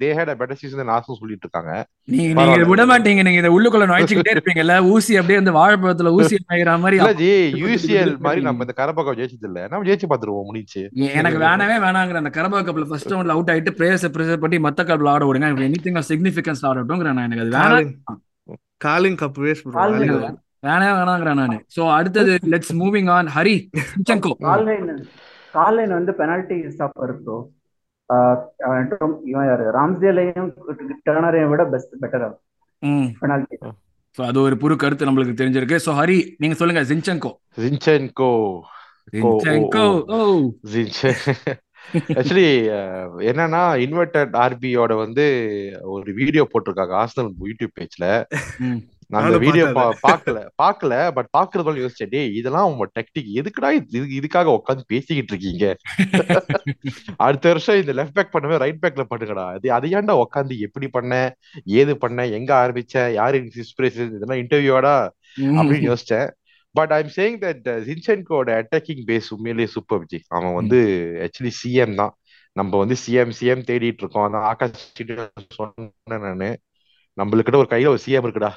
S2: they had better season awesome சொல்லிட்டு இருக்காங்க.
S1: நீங்க. விட மாட்டீங்க. நீங்க இதை உள்ளுக்குள்ள நுழைச்சுக்கிட்டே இருப்பீங்கல்ல ஊசி அப்படியே அந்த வாழைப்பழத்துல ஊசி நுழைகிற மாதிரி
S2: இல்ல ஜி
S1: அப்படி
S2: யூசிஎல் மாதிரி நம்ம இந்த கரபா கப் ஜெயிச்சது இல்ல நம்ம ஜெயிச்சு பாத்துருவோம் முடிச்சு
S1: எனக்கு வேணவே வேணாங்கிற அந்த கரபா கப்ல ஃபர்ஸ்ட் ரவுண்ட்ல அவுட் ஆயிட்டு பிரேயர்ஸ் ப்ரெஷர் பண்ணி மத்த கப்ல ஆட விடுங்க. எனி திங் சிக்னிஃபிகன்ஸ் ஆடட்டும்ங்கிற நான் எனக்கு அது வேணாம்.
S3: காலிங் காலிங் கப் வேஸ்ட்
S1: வேணவே வேணாங்கிறேன் நானு. சோ அடுத்தது லெட்ஸ் மூவிங் ஆன் ஹரி சிச்சங்கோ.
S4: கால்லைன் கால்லைன் வந்து பெனால்டி ஸ்டாப்பர் ப்ரோ இவன் யாரு? ராம்ஸ்டேலையும் டர்னரையும் விட பெஸ்ட் பெட்டர் பெனால்டி
S1: சோ அது ஒரு புது கருத்து நம்மளுக்கு தெரிஞ்சிருக்கு. சோ ஹரி நீங்க சொல்லுங்க Zinchenko
S2: Zinchenko
S1: Zinchenko oh.
S2: Actually என்னன்னா இன்வெர்டட் ஆர்பியோட வந்து ஒரு வீடியோ போட்டிருக்காங்க ஆர்சனல் யூடியூப் பேஜ்ல. நான் அந்த வீடியோ. பார்க்கல. பார்க்கல பட் பாக்குறதுல யோசிச்சேன் டேய் இதெல்லாம் உங்க டெக்னிக் எதுக்குடா இது இதுக்காக உட்காந்து பேசிக்கிட்டு இருக்கீங்க? அடுத்த வருஷம் இந்த லெஃப்ட் பேக் பண்ணவே ரைட் பேக்ல பண்ணுங்கடா. அது அது ஏன்டா உட்காந்து எப்படி பண்ண ஏது பண்ண எங்க ஆரம்பிச்ச யாரு இன்ஸ்பிரேஷன் இதெல்லாம் இன்டர்வியூவாடா அப்படின்னு யோசிச்சேன். பட் ஐம் சேயிங் தட் ஜின்சென்கோட அட்டாக்கிங் பேஸ் உண்மையிலேயே சூப்பர் விஜய். அவன் வந்து ஆக்சுவலி சிஎம் தான். நம்ம வந்து சிஎம் சிஎம் தேடிட்டு இருக்கோம். அதான் ஆகாஷ் சொன்னேன் நானு. நம்மளுக்கிட்ட ஒரு கையில ஒரு சிஎம் இருக்குடா.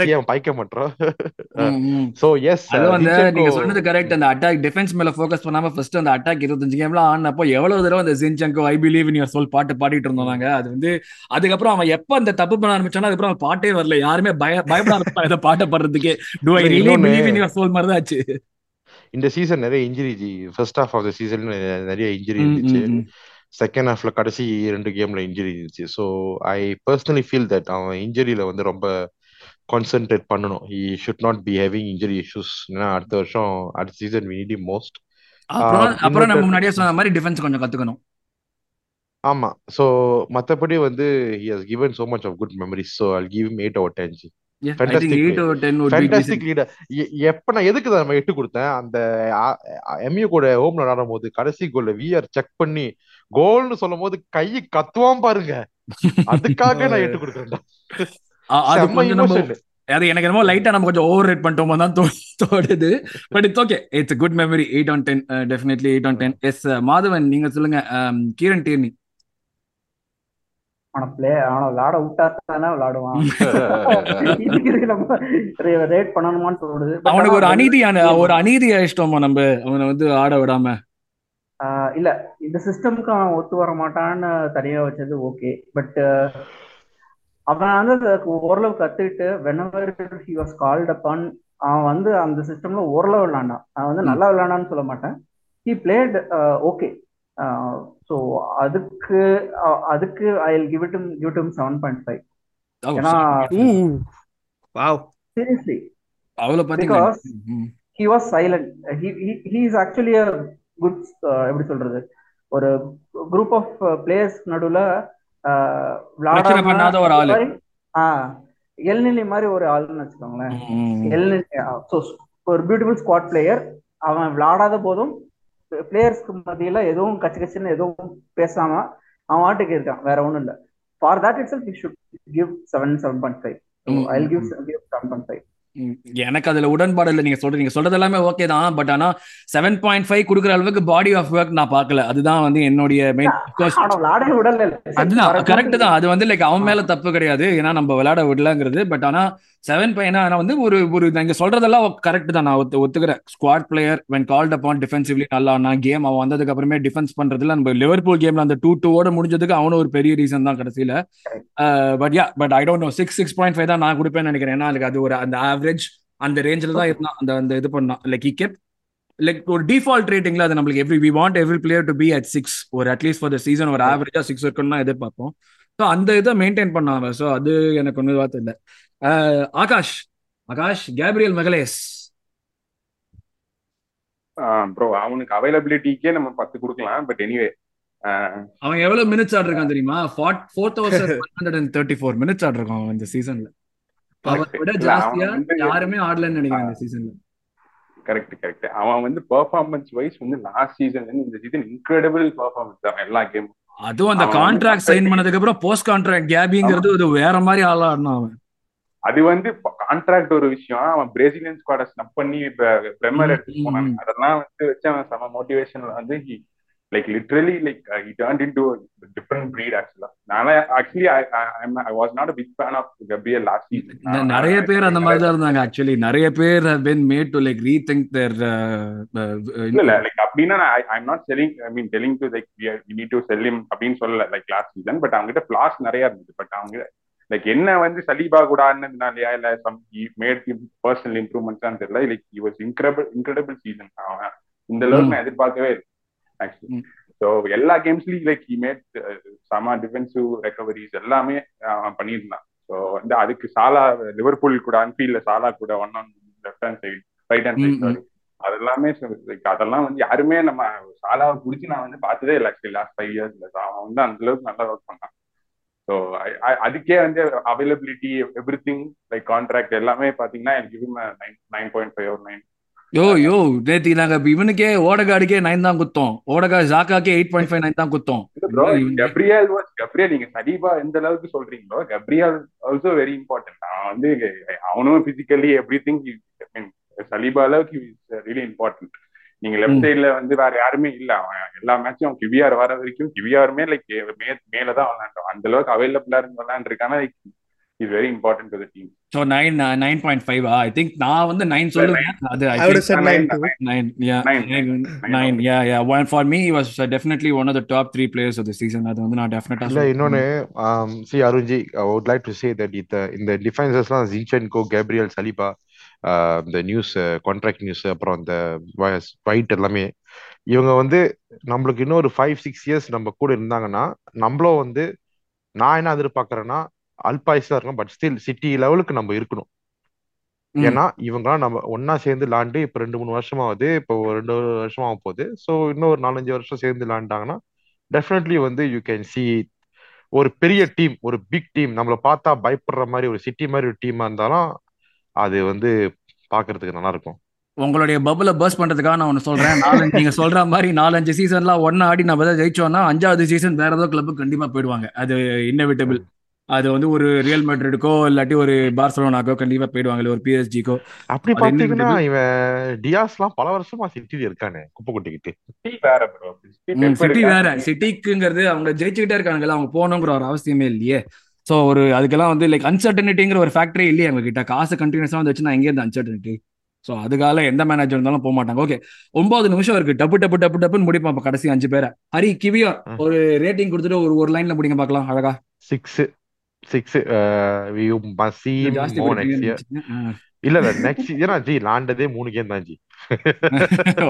S2: சிஎம் பாய்க்க மாட்டோம். சோ எஸ்
S1: நீங்க சொன்னது கரெக்ட் அந்த அட்டாக் டிஃபென்ஸ் மேல ஃபோக்கஸ் பண்ணாம ஃபர்ஸ்ட் அந்த அட்டாக் இருபத்தஞ்சு கேம்ல ஆனப்போ எவ்வளவு தடவை அந்த Zinchenko I believe in your soul பாட்டு பாடிட்டு இருந்தோம் நாங்க. அது வந்து அதுக்கப்புறம் அவன் எப்ப அந்த தப்பு பண்ண ஆரம்பிச்சானோ அதுக்கப்புறம் அவன் பாட்டே வரல. யாருமே பய பயப்பட ஆரம்பிச்சா இதை பாட்டை பாடுறதுக்கே. Do I
S2: really
S1: believe in your soul மாதிரி தான் ஆச்சு.
S2: இந்த சீசன் நிறைய injury first half of the season நிறைய இன்ஜுரி இருந்துச்சு. செகண்ட் ஹாஃப்ல கடைசி ரெண்டு கேம்ல இன்ஜுரி இருந்துச்சு. So I personally feel that அவன் இன்ஜுரியில வந்து ரொம்ப கான்சென்ட்ரேட் பண்ணணும். He should not be having injury issues ஏன்னா அடுத்த வருஷம் அடுத்த சீசன் வி நீட் மோஸ்ட்
S1: அப்புறம் நம்ம முன்னாடியே சொன்ன மாதிரி டிஃபென்ஸ் கொஞ்சம் கத்துக்கணும்.
S2: ஆமா. ஸோ மற்றபடி வந்து he has given so much of good memories so I give eight over ten G எப்ப நான் எதுக்கு நம்ம எட்டு கொடுத்தேன்? அந்த எம்யூ கூட ஹோம்ல விளையாடும் போது கடைசி கோல்ல விஆர் செக் பண்ணி கோல்னு சொல்லும் போது கையை கத்துவான் பாருங்க. அதுக்காக நான் எட்டு கொடுக்குறேன்டா.
S1: அது எனக்கு என்னமோ லைட்டா நம்ம கொஞ்சம் ஓவர் ரேட் பண்ணிட்டோமோ தான் தோடுது but it's okay it's good memory eight on ten definitely eight on ten yes Madhavan நீங்க சொல்லுங்க. Um, கீரன் டீர்னி
S4: அவனை பிளே அவனை விளாட விட்டா தானே விளாடுவான். நம்ம ரேட் பண்ணணுமான்னு தோணுது.
S1: அவனுக்கு ஒரு
S4: ஆனா
S1: அநீதியான ஒரு அநீதி இஷ்டமா நம்ம அவனை வந்து ஆட விடாம.
S4: இல்ல இந்த சிஸ்டம்க்கு அவன் ஒத்து வர மாட்டான்னு தனியா வச்சது ஓகே பட் அவன் வந்து ஓரளவு கத்துக்கிட்டு whenever he was called upon அவன் வந்து அந்த சிஸ்டம்ல ஓரளவு விளையாண்டான். அவன் வந்து நல்லா விளையாண்டான்னு சொல்ல மாட்டேன். ஹி பிளேட் ஓகே ஸோ அதுக்கு அதுக்கு I will give it give him seven point
S1: five
S4: ஏன்னா சீரியஸ்லி
S1: பாத்தீங்களா
S4: Because- he was silent he is actually good எப்படி சொல்றது? ஒரு குரூப் ஆஃப் பிளேயர்ஸ் நடுவுல விளையாடாம
S1: பண்ணாத ஒரு ஆளு.
S4: எல்நிலை மாதிரி ஒரு ஆளுன்னு வச்சுக்கோங்களேன். எல்நிலை ஒரு பியூட்டிஃபுல் ஸ்குவாட் பிளேயர் அவன் விளையாடாத போதும் பிளேயர்ஸ்க்கு மத்தியில எதுவும் கச்சு கச்சுன்னு எதுவும் பேசாம அவன் வாட்டுக்கு இருக்கான் வேற ஒண்ணும் இல்ல. For that itself should
S1: give
S4: seven
S1: seven
S4: point
S1: five
S4: I give seven point
S1: five எனக்கு அதுல உடன்பாடு இல்லை நீங்க சொல்றது நீங்க சொல்றது எல்லாமே ஓகே தான் பட் ஆனா செவன் பாயிண்ட் ஃபைவ் கொடுக்குற அளவுக்கு பாடி ஆஃப் ஒர்க் நான் பார்க்கல. அதுதான் வந்து என்னுடைய மெயின் அதுதான் கரெக்ட் தான். அது வந்து லைக் அவன் மேல தப்பு கிடையாது. ஏன்னா நம்ம விளையாட விடலங்கிறது. பட் ஆனா செவன் பையனா ஆனா வந்து ஒரு ஒரு நீங்க சொல்றதெல்லாம் கரெக்ட் தான். நான் ஒத்து ஒத்துக்கிறேன். Squad player when called upon defensively நல்லா ஆனா கேம் அவன் வந்ததுக்கு அப்புறமே டிஃபென்ஸ் பண்றதுல நம்ம லிவர்பூல் கேம்ல அந்த டூ டூவோட முடிஞ்சதுக்கு அவனும் ஒரு பெரிய ரீசன் தான் கடைசியில. But yeah but I don't know six six point five தான் நான் கொடுப்பேன்னு நினைக்கிறேன். ஏன்னா அது ஒரு அந்த ஆவரேஜ் அந்த ரேஞ்சில் தான் இருந்தான். அந்த அந்த இது பண்ணான். லைக் இ கெப் லைக் ஒரு டிஃபால்ட் ரேட்டிங்ல அது நம்மளுக்கு every we want every player to be at six ஒரு at least for the season ஒரு ஆவரேஜா சிக்ஸ் இருக்கணும்னு எதிர்பார்ப்போம். ஸோ அந்த இதை மெயின்டைன் பண்ணாங்க ஸோ அது எனக்கு ஒன்றும் வார்த்தை இல்லை Akash Akash Gabriel Magalhaes.
S5: Bro அவனுக்கு அவைலபிலிட்டிக்கே நம்ம பத்து கொடுக்கலாம். பட் எனிவே
S1: அவன் எவ்வளவு மினிட்ஸ் ஆடிருக்கான் தெரியுமா? Four thousand hundred and thirty four minutes அவன் இந்த சீசன்ல அவன் விட
S5: இல்ல,
S1: ஜாஸ்தியா யாருமே ஆடலன்னு நினைக்கிறேன் இந்த சீசன்ல
S5: கரெக்ட் கரெக்ட் அவன் வந்து பெர்ஃபார்மன்ஸ் வைஸ் வந்து லாஸ்ட் சீசன் இந்த சீசன் இன்க்ரெடிபிள் பெர்ஃபார்மன்ஸ் தான் எல்லா கேமும்
S1: அதுவும் அந்த கான்ட்ராக்ட் சைன். பண்ணதுக்கு அப்புறம் போஸ்ட் கான்ட்ராக்ட் கேபிங்கிறது ஒரு வேற மாதிரி ஆளா ஆடினான் அவன்.
S5: அது வந்து கான்ட்ராக்ட் ஒரு விஷயம். அவன் பிரேசிலியன் ஸ்குவாட ஸ்னப் பண்ணி பிரேமர்
S1: ம்,
S5: எடுத்துட்டு. அதெல்லாம் வந்து வச்சு அவன் செம மோட்டிவேஷன்ல வந்து like literally like he turn into different breed ஆக்சுவலா நானே actually I was not big fan of Gabriel
S1: last
S5: season
S1: நிறைய பேர் அந்த மாதிரி தான் இருந்தாங்க ஆக்சுவலி நிறைய பேர் have been made to like rethink their
S5: இல்ல இல்ல லைக் அப்படின்னா I am not selling I mean telling to like we need to sell him அப்படின்னு சொல்லல லைக் லாஸ்ட் சீசன் பட் அவங்க கிட்ட ஃபிளாஸ் நிறைய இருந்துச்சு பட் அவங்க லைக் என்ன வந்து சலீபா கூட இல்ல சம் மேட் பர்சனல் இம்ப்ரூவ்மெண்ட்ஸ் தெரியல. Like he was incredible incredible season அவன் இந்த அளவுக்கு நான் எதிர்பார்க்கவே இல்லை. ஆக்சுவலி. ஸோ எல்லா கேம்ஸ்லயும் லைக் ஹி மேட் சம டிஃபென்சிவ் ரெக்கவரிஸ் எல்லாமே அவன் பண்ணியிருந்தான். ஸோ வந்து அதுக்கு சாலா லிவர்பூல் கூட அன்ஃபீல்ட்ல சாலா கூட one on left hand side right
S1: hand
S5: side sorry அதெல்லாமே like அதெல்லாம் வந்து யாருமே நம்ம சாலாவை பிடிச்சி நான் வந்து பார்த்ததே இல்லை ஆக்சுவலி லாஸ்ட் ஃபைவ் இயர்ஸ்ல அவன் வந்து அந்த அளவுக்கு நல்லா ஒர்க் பண்ணான். ஸோ அதுக்கே வந்து availability everything like contract எல்லாமே பாத்தீங்கன்னா எனக்கு நைன் நைன் பாயிண்ட் ஃபைவ் ஒரு நைன்
S1: யோ யோ நேத்தி நாங்க இவனுக்கே ஓடகாடுக்கே நைன் தான் குத்தோம். ஓடகா ஜாக்காக்கே எயிட் பாயிண்ட் ஃபைவ் நைன் தான் குத்தோம்.
S5: ப்ரோ கப்ரியல் கப்ரியல் நீங்க சலீபா எந்த அளவுக்கு சொல்றீங்களோ கப்ரியல் ஆல்சோ வெரி இம்பார்ட்டன்ட் அவன் வந்து அவனும் பிசிக்கலி எவ்ரி திங் சலீபா அளவுக்கு ரியலி இம்பார்ட்டன்ட் நீங்க லெஃப்ட் சைட்ல வந்து வேற யாருமே இல்ல. அவன் எல்லா மேட்சும் கிவிஆர் வர வரைக்கும் கிவிஆருமே லைக் மேலதான் விளையாண்டோம் அந்த அளவுக்கு அவைலபிளா இருந்து விளையாண்டுருக்கானா like is very important to team
S1: so nine nine point five I think நான் வந்து நைன் சொல்லுவேன். அது
S3: nine
S1: yeah
S5: Nine.
S1: nine yeah yeah. One for me he was uh, definitely one of the top three players of the season. அது வந்து நான் டெஃபினட்டா
S2: இல்ல இன்னொன்னு see Arunji I would like to say that இந்த இந்த டிஃபென்சஸ்லாம் ஜின்சென்கோ கேப்ரியல் சலிபா இந்த நியூஸ் கான்ட்ராக்ட் நியூஸ் அப்புறம் இந்த ஃபைட் எல்லாமே இவங்க வந்து நம்மளுக்கு இன்னும் ஒரு ஃபைவ் சிக்ஸ் இயர்ஸ் நம்ம கூட இருந்தாங்கன்னா நம்மளும் வந்து நான் என்ன எதிர்பார்க்கறேன்னா அல்பாய்ஸா இருக்கும் பட் ஸ்டில் சிட்டி லெவலுக்கு நம்ம இருக்கணும். ஏன்னா இவங்கலாம் நம்ம ஒன்னா சேர்ந்து விளாண்டு இப்ப ரெண்டு மூணு வருஷமாவது இப்போ ஒரு ரெண்டு வருஷமா ஆக போகுது. ஸோ இன்னும் ஒரு நாலஞ்சு வருஷம் சேர்ந்து விளாண்டாங்கன்னா டெஃபினெட்லி வந்து யூ கேன் சி ஒரு பெரிய டீம் ஒரு பிக் டீம் நம்மளை பார்த்தா பயப்படுற மாதிரி ஒரு சிட்டி மாதிரி ஒரு டீமா இருந்தாலும் அது வந்து பாக்குறதுக்கு நல்லா இருக்கும்
S1: உங்களுடைய பபுல பர்ஸ் பண்றதுக்காக நான் ஒன்னு சொல்றேன். நாலஞ்சு நீங்க சொல்ற மாதிரி நாலஞ்சு சீசன்லாம் ஒன்னா ஆடி நம்ம ஏதாவது ஜெயிச்சோம்னா அஞ்சாவது சீசன் வேற ஏதோ கிளப் கண்டிப்பா போயிடுவாங்க. அது இன்னவிட்டபிள் அது வந்து ஒரு ரியல் மெட்ரிடுக்கோ இல்லாட்டி ஒரு பார்சலோனாக்கோ கண்டிப்பா போயிடுவாங்க இல்ல ஒரு பிஎஸ்ஜிக்கோ
S2: அப்படி பாத்தீங்கன்னா. இவன் டியாஸ்லாம் பல வருஷமா சிட்டில இருக்கானே குப்பை கொட்டிக்கிட்டு
S5: சிட்டி வேற ப்ரோ
S1: சிட்டி வேற. சிட்டிக்குங்கிறது அவங்க ஜெயிச்சுக்கிட்டே இருக்காங்கல்ல அவங்க போகணுங்கிற ஒரு அவசியமே இல்லையே. சோ ஒரு அதுக்கெல்லாம் வந்து லைக் அன்சர்டனிட்டிங்கிற ஒரு ஃபேக்டரி இல்லையே அவங்க கிட்ட காசு கண்டினியூஸா வந்து வச்சுன்னா எங்கே இருந்து அன்சர்டனிட்டி ஸோ அதுக்கால எந்த மேனேஜர் இருந்தாலும் போக மாட்டாங்க. ஓகே ஒன்பது நிமிஷம் இருக்கு. டப்பு டப்பு டப்பு டப்புன்னு முடிப்போம் அப்ப கடைசி அஞ்சு பேரை. ஹரி கிவியா. ஒரு ரேட்டிங் கொடுத்துட்டு ஒரு ஒரு லைன்ல முடிங்க பார்க்கலாம். அழகா.
S2: சிக்ஸ் சிக்ஸ் வி மசி மோ நெக்ஸ்ட் இயர் இல்ல இல்ல நெக்ஸ்ட் ஏன்னா ஜி லாண்டதே மூணு கேம் தான் G.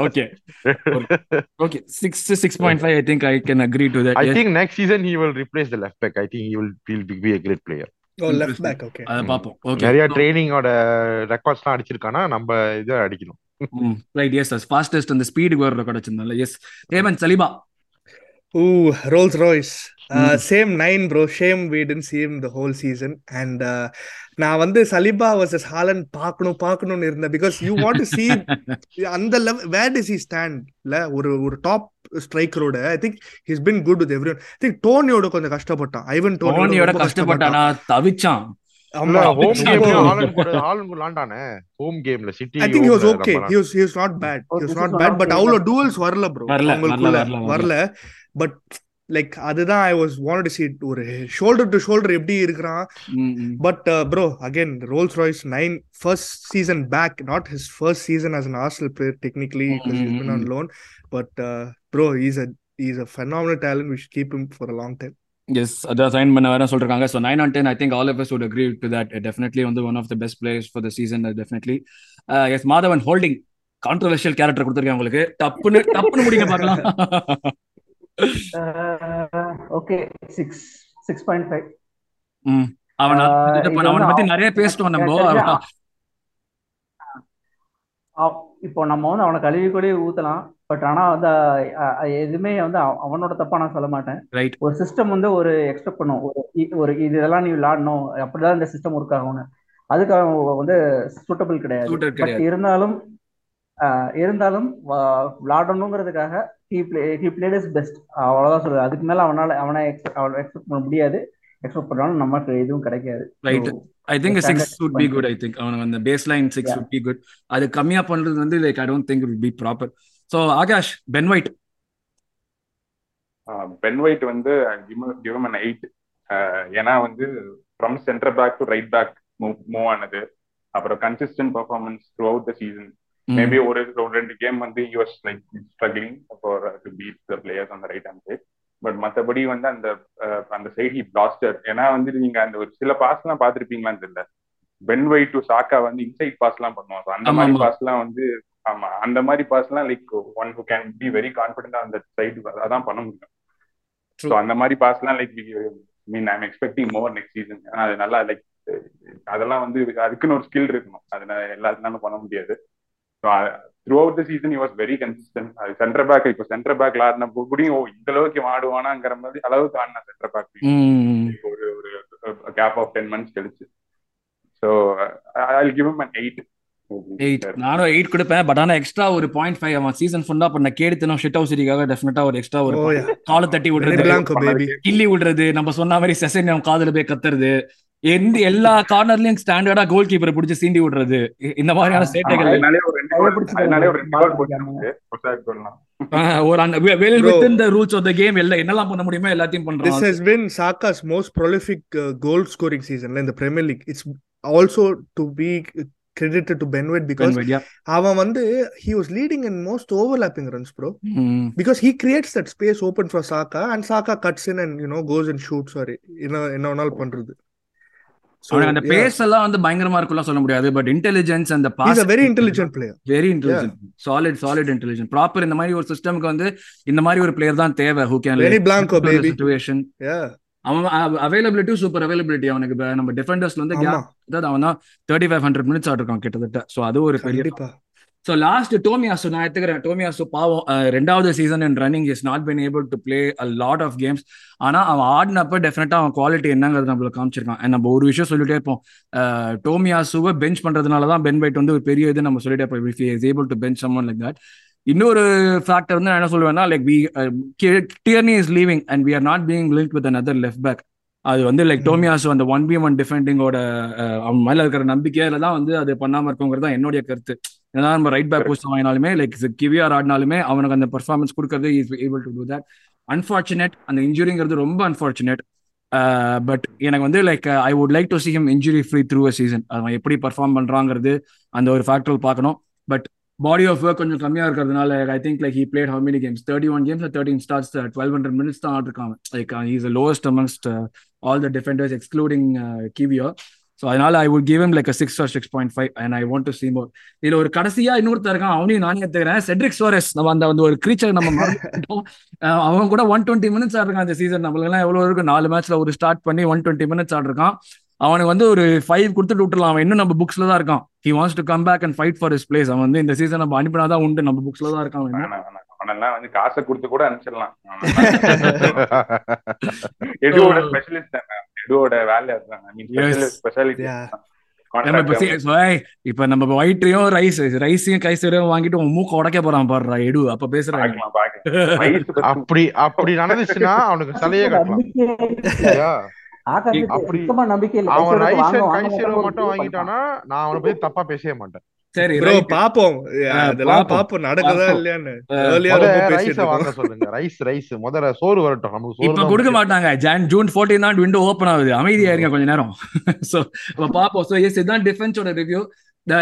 S1: Okay okay six six point five I think I can agree
S2: to
S1: that
S2: think next season he will replace the left back. I think he will will be, be a great player.
S3: Oh left back okay
S1: அதை okay
S2: நிறைய ட்ரைனிங்கோட ரெக்கார்ட்ஸ்லாம் அடிச்சிருக்கானா நம்ம இதை அடிக்கணும்.
S1: Right S fastest அந்த ஸ்பீடுக்கு வர record வச்சிருந்தால yes Hemanth Saliba
S3: Ooh, Rolls Royce. Same nine, bro. Shame we didn't see him the whole season. And uh, நான் வந்து சலிபா வர்சஸ் ஹாலண்ட் பார்க்கணும் பார்க்கணும்னு இருந்தேன். Because you want to see அந்த level where this he stand இல்ல ஒரு ஒரு top ஸ்ட்ரைக்கரோட I think he's been good with every I think டோனியோட கொஞ்சம் கஷ்டப்பட்டான். ஐவன் டோனியோட
S1: கஷ்டப்பட்டானா. தவிச்சான்.
S2: இல்ல
S3: ஆமா
S2: ஹோம்
S1: அப்போ-
S2: கேம்ல ஹாலண்ட் கூட ஹாலண்ட் கூட விளாண்டானே? ஹோம் கேம்ல City
S3: I think he was okay. he was he was not bad. He was
S4: This
S3: not
S4: is
S3: bad
S4: one
S3: but
S4: of the-
S3: அவ்வளோ டூவல்ஸ் வரல ப்ரோ அவங்களுக்குள்ள
S1: வரல
S3: பட் லைக் அதுதான் I was want to see ஒரு shoulder to shoulder எப்படி இருக்கிறான்
S1: ம், ம்.
S3: But uh, bro, again, Rolls Royce nine first season back, not his first season as an Arsenal player technically because he's been on
S1: Mm-hmm.
S3: loan. But uh, bro, he's a he's a phenomenal talent. We should keep him for a long time.
S1: Yes அதான் sign பண்ண வேற சொல்றாங்க so nine on ten I think all of us would agree to that definitely வந்து one of the best players for the season definitely yes Madhavan holding controversial character கொடுத்துருக்கேன் உங்களுக்கு டப்புன்னு டப்புன்னு முடிங்க பார்க்கலாம்
S4: okay six six point five
S1: ம். அவன் பத்தி நிறைய பேசிட்டோம் நம்ம
S4: இப்போ நம்ம வந்து அவனை கழுவி கூட ஊத்தலாம். பட் ஆனா வந்து எதுவுமே வந்து அவ- அவனோட தப்பா நான் சொல்ல மாட்டேன். ஒரு சிஸ்டம் வந்து ஒரு எக்ஸ்பெக்ட் பண்ணும். ஒரு ஒரு இது இதெல்லாம் நீ விளாடணும் அப்படிதான் இந்த சிஸ்டம் ஒர்க் ஆகும்னு. அதுக்கு அவன் வந்து சூட்டபிள் கிடையாது. பட். இருந்தாலும் இருந்தாலும் விளாடணுங்கிறதுக்காக he play he played is best அவ்வளவுதான் சொல்லுவேன் அதுக்கு மேல அவனால அவனை அவனை எக்ஸ்பெக்ட் பண்ண முடியாது. எக்ஸ்பெக்ட் பண்ணாலும் நமக்கு எதுவும் கிடைக்காது. Right
S1: I think
S4: the
S1: six be
S4: point.
S1: good I think அவனுக்கு அந்த baseline
S4: six
S1: would be good. அது கம்மியா பண்றது வந்து like I don't think would be proper so Akash Ben White
S5: Ben White வந்து கிவம் அன் எயிட் ஏன்னா வந்து from centre back to right back move move ஆனது. அப்புறம் consistent performance throughout the season maybe ஒரு ரெண்டு கேம் வந்து us like struggling for to beat the players அந்த right hand side but மற்றபடி வந்து அந்த அஹ், அந்த சைட் ஹி பிளாஸ்டர் ஏன்னா வந்து நீங்க அந்த ஒரு சில பாஸ் எல்லாம் பார்த்துருப்பீங்களான்னு தெரியல. பென் ஒயிட் டு சாக்கா வந்து இன்சைட் பாஸ் எல்லாம் பண்ணுவாங்க அந்த மாதிரி. பாஸ் எல்லாம் வந்து ஆமா அந்த மாதிரி பாஸ் எல்லாம் like one who can be very கான்பிடண்டா அந்த சைடு அதான் பண்ண முடியும். ஸோ. அந்த மாதிரி பாஸ் எல்லாம் like mean I'm expecting more next season ஏன்னா அது நல்லா லைக் அதெல்லாம் வந்து அதுக்குன்னு ஒரு ஸ்கில் இருக்கணும். அது எல்லாத்துனாலும் பண்ண முடியாது. Throughout the season was very consistent அது சென்டர் பேக் இப்போ சென்டர் பேக்ல ஆடின கூடயும் ஓ இந்த அளவுக்கு ஆடுவானாங்கிற மாதிரி அளவுக்கு ஆடின சென்டர் பேக் ஒரு ஒரு கேப் ஆஃப் டென் மந்த்ஸ் கழிச்சு. So I give an eight
S1: eight நானும் எயிட் கொடுப்பேன். பட் ஆனா எக்ஸ்ட்ரா ஒரு பாயிண்ட் ஃபைவ் அவன் சீசன் ஃபுல்லா பண்ண கேடுத்தனும் ஷிட் ஹவுஸ் சிட்டிக்காக டெஃபினட்டா ஒரு எக்ஸ்ட்ரா ஒரு
S3: Oh.
S1: காலை தட்டி விடுறது. கிள்ளி விடுறது. நம்ம சொன்ன மாதிரி செசன் அவன் காதுல போய் கத்துறது. எந்த எல்லா கார்னர்லயும் ஸ்டாண்டர்டா கோல் கீப்பரை பிடிச்சி சீண்டி விடுறது இந்த மாதிரியான சேட்டைகள்
S5: கோல்
S1: கேம் எல்லாம் என்னெல்லாம் பண்ண முடியுமோ எல்லாத்தையும்
S3: This
S1: பண்றான்
S3: has been Saka's most prolific uh, goal scoring season in the Premier League. It's also to be credited to Benwit because
S1: Ben White, yeah.
S3: அவன் வந்து he was leading in most overlapping runs, bro.
S1: ம்.
S3: Because he creates that space open for Saka and Saka cuts in and you know goes and shoots or என்ன என்ன வேணாலும் பண்றது.
S1: அவனுக்கு அந்த base எல்லாம் வந்து பயங்கரமா இருக்கும்லாம் சொல்ல முடியாது பட் இன்டெலிஜென்ஸ் அந்த pass
S3: a very intelligent player.
S1: Very intelligent solid solid intelligent proper இந்த மாதிரி ஒரு சிஸ்டம்க்கு வந்து இந்த மாதிரி ஒரு பிளேயர் தான் தேவை. Who can
S3: Benny Blanco, baby.
S1: Situation
S3: Yeah,
S1: அவன் அவைலபிலிட்டி சூப்பர் அவைலபிலிட்டி அவனுக்கு நம்ம டிஃபெண்டர்ஸ்ல வந்து gap. அதாவது அவன் தான் தேர்ட்டி ஃபைவ் ஹண்ட்ரட் மினிட்ஸ் ஆட்டிருக்கான் கிட்டத்தட்ட. ஸோ அது ஒரு பெரிய. ஸோ லாஸ்ட் டோமியாசு நான் எடுத்துக்கிறேன். டோமியாசு பாவம் ரெண்டாவது season in running is not been able to play a lot of games ஆனா அவன் ஆடினப்ப டெஃபினட்டா அவன் குவாலிட்டி என்னங்கிறது நம்மளுக்கு காமிச்சிருக்கான். நம்ம ஒரு விஷயம் சொல்லிட்டே இருப்போம். டோமியாசுவை பெஞ்ச் பண்றதுனால தான் பென் பைட் வந்து ஒரு பெரிய இது நம்ம சொல்லிட்டே இருப்போம். If is able to bench someone like that இன்னொரு ஃபேக்டர் வந்து நான் என்ன சொல்லுவேன்னா like we Tierney is leaving and we are not being link with another left back அது வந்து லைக்
S3: Mm.
S1: டோமியாசு அந்த ஒன் பி ஒன் டிஃபெண்டிங்கோட அவன் மேல இருக்கிற நம்பிக்கையில தான் வந்து அது பண்ணாம இருக்குங்கிறது தான் என்னுடைய கருத்து. ஏன்னா நம்ம ரைட் பேக். போஸ்ட் வாங்கினாலுமே லைக் கிவிஆர் ஆடினாலுமே அவனுக்கு அந்த பெர்ஃபார்மன்ஸ் கொடுக்கறது is able to do that unfortunate அந்த இன்ஜுரிங்கிறது ரொம்ப அன்ஃபார்ச்சுனேட் பட் எனக்கு வந்து like I would like to see him injury free through a season அவன் எப்படி பர்ஃபார்ம் பண்றாங்கிறது அந்த ஒரு ஃபேக்டர் பார்க்கணும். பட் பாடி ஆஃப் ஒர்க் கொஞ்சம் கம்மியா இருக்கிறதுனால I think like he played how many games thirty one games thirteen starts twelve hundred minutes தான் ஆட்டிருக்காங்க like is lowest amongst all the defenders excluding Kiwior so அதனால I would give him like six or six point five and I want to see more இதுல ஒரு கடைசியா இன்னொருத்தர் இருக்கான் அவனையும் நானே எடுத்துக்கிறேன். செட்ரிக் சோரஸ் நம்ம அந்த வந்து ஒரு கிரீச்சர் நம்ம அவன் கூட ஒன் டுவெண்ட்டி மினிட்ஸ் ஆடுறான் அந்த சீசன் நம்மளுக்குலாம் எவ்வளோ எவ்வளவு இருக்கு நாலு மேட்ச்ல ஒரு ஸ்டார்ட் பண்ணி ஒன் டுவெண்ட்டி மினிட்ஸ் ஆடுறான் அவனுக்கு வந்து ஒரு ஃபைவ் கொடுத்துட்டு விட்டுலாம் அவன் இன்னும் நம்ம புக்ஸ்ல தான் இருக்கான். He wants to come back and fight for is place அவன் வந்து இந்த சீசன் நம்ம அனுப்பினாதான் உண்டு. நம்ம புக்ஸ்ல தான் இருக்கான்
S5: அவனெல்லாம் வந்து காசை கொடுத்து கூட அனுப்பிச்சிடலாம். எடுவோட ஸ்பெஷலிஸ்ட் எடுவோட வேலை அதுதான். ஸ்பெஷாலிட்டி
S1: இப்ப நம்ம ஒயிட்டையும் ரைஸ் ரைஸையும் கைசரையும் வாங்கிட்டு உன் மூக்க உடைக்க போறான் பாடுறா எடு அப்ப பேசுறாங்க
S2: அப்படி அப்படி நடந்துச்சுன்னா அவனுக்கு சிலையே கட்டலாம். அப்படி அவன் கைசீரோ மட்டும் வாங்கிட்டானா நான் அவனை பத்தி தப்பா பேசவே மாட்டேன்.
S1: சரி
S3: ப்ரோ. பாப்போம். அதெல்லாம் நடக்குதா. இல்லையான்னு.
S2: ரைஸ
S3: பேசிட்டு
S2: வாங்க சொல்லுங்க. ரைஸ் ரைஸ் முதல்ல சோறு வரட்டும். நமக்கு சோறு
S1: இப்ப
S2: தான்
S1: கொடுக்க. மாட்டாங்க. ஜான் ஜூன் ஃபோர்டீன் தான் விண்டோ ஓப்பன் ஆகுது. அமைதியா இருங்க கொஞ்ச நேரம். சோ பாப்போம். சோ எஸ் இதுதான் டிஃபென்ஸோட ரிவ்யூ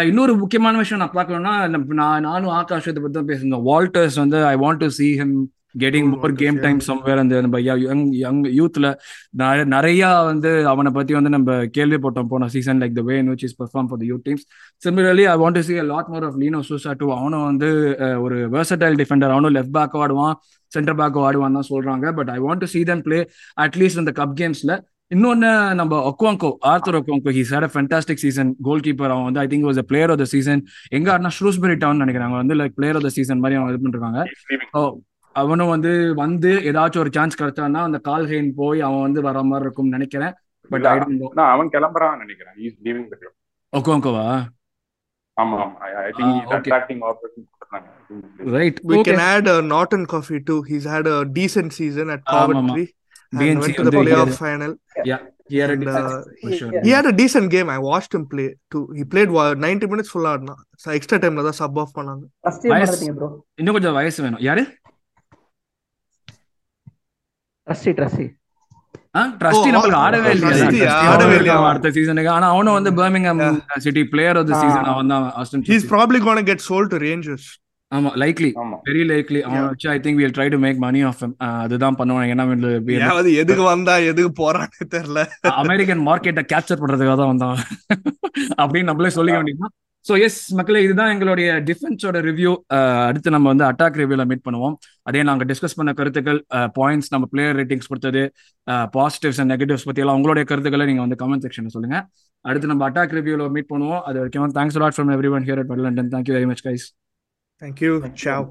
S1: இன்னொரு முக்கியமான விஷயம் நான் பார்க்கணும்னா நம்ம- நான் நானும் ஆகாஷ் இதை பத்தி தான் பேசியிருந்தோம் வால்டர்ஸ் வந்து I want to see him
S3: getting
S1: more
S3: game.
S1: Time somewhere அந்த நம்ம யங் யங் யூத்ல நிறைய வந்து அவனை பத்தி வந்து நம்ம கேள்விப்பட்டோம் போன season like the way in which is perform for the youth teams similarly I want to see a lot more of Lino Sousa too அவனும் வந்து ஒரு versatile டிஃபெண்டர் அவனும் லெஃப்ட் பேக்கும் ஆடுவான் சென்டர் பேக்கும் ஆடுவான் தான் சொல்றாங்க. But I want to see them play at least இந்த கப் கேம்ஸ்ல இன்னொன்னு நம்ம Okonkwo Arthur Okonkwo he's had a fantastic season goalkeeper அவன் வந்து I think was a player of the season எங்க ஆடினா ஷ்ரூஸ்பெரி டவுன் நினைக்கிறாங்க வந்து like player of the season மாதிரி அவங்க இது பண்ணிருக்காங்க. So, அவனும் வந்து வந்து ஏதாச்சும் ஒரு சான்ஸ் கிடைச்சான்னா அந்த கால் ஹெயின் போய் அவன் வந்து வர மாதிரி இருக்கும்னு நினைக்கிறேன் பட் ஐ டோன்ட் நோ
S5: நான் அவன் கிளம்புறான்னு நினைக்கிறேன் இஸ் லீவிங் த கிளப்
S1: ஒக்வாங்கோவா
S5: ஆமா ஆமா I think
S1: Ah,
S5: is. Attracting கொடுத்தாங்க
S1: right
S3: We
S1: okay
S3: can add uh, Norton Coffee too. He's had a decent season at
S1: ஆமா.
S3: Coventry and
S1: BNC
S3: went to the playoff
S1: he had-
S3: final. And, uh,
S1: sure.
S3: He had a decent game. I watched him play too. He played wa- 90 minutes full ஆடினா extra டைம்ல தான் sub off பண்ணாங்க.
S1: இன்னும் கொஞ்சம் வயசு வேணும் யாரு
S4: Trusty, trusty.
S1: Trustee
S3: Oh,
S1: நம்மளுக்கு ஆடவே இல்லையா?
S3: ஆடவே
S1: அவனுக்கு
S3: இல்லையா?
S1: அடுத்த சீசனுக்கு ஆனா அவனும் வந்து Birmingham City player of
S4: the.
S1: Season அவன் தான் Aston
S3: He's probably going to get sold to Rangers.
S1: ஆமா லைக்லி வெரி லைக்லி அவன் வச்சு I think will try to make money off அதுதான் பண்ணுவான் ஏன்னா
S3: ஏதாவது எதுக்கு வந்தா எதுக்கு போறான்னு தெரியல.
S1: அமெரிக்கன் மார்க்கெட்டை கேப்சர் பண்றதுக்காக தான் வந்தான். அப்படின்னு நம்மளே சொல்லிக்க வேண்டியதுதான். ஸோ எஸ் மக்களே இதுதான் எங்களுடைய டிஃபென்ஸோட ரிவ்யூ அடுத்து நம்ம வந்து அட்டாக் ரிவ்யூல மீட் பண்ணுவோம். அதே நாங்கள் டிஸ்கஸ் பண்ண கருத்துக்கள் பாயிண்ட்ஸ் நம்ம பிளேயர் ரேட்டிங்ஸ் கொடுத்தது பாசிட்டிவ்ஸ் அண்ட் நெகட்டிவ்ஸ் பத்தி எல்லாம் உங்களுடைய கருத்துக்களை நீங்க வந்து கமெண்ட் செக்ஷன்ல சொல்லுங்க. அடுத்து நம்ம அட்டாக் ரிவ்யூல மீட் பண்ணுவோம். அது வரைக்கும் thanks lot from everyone here at London thank you very much guys
S3: thank you ciao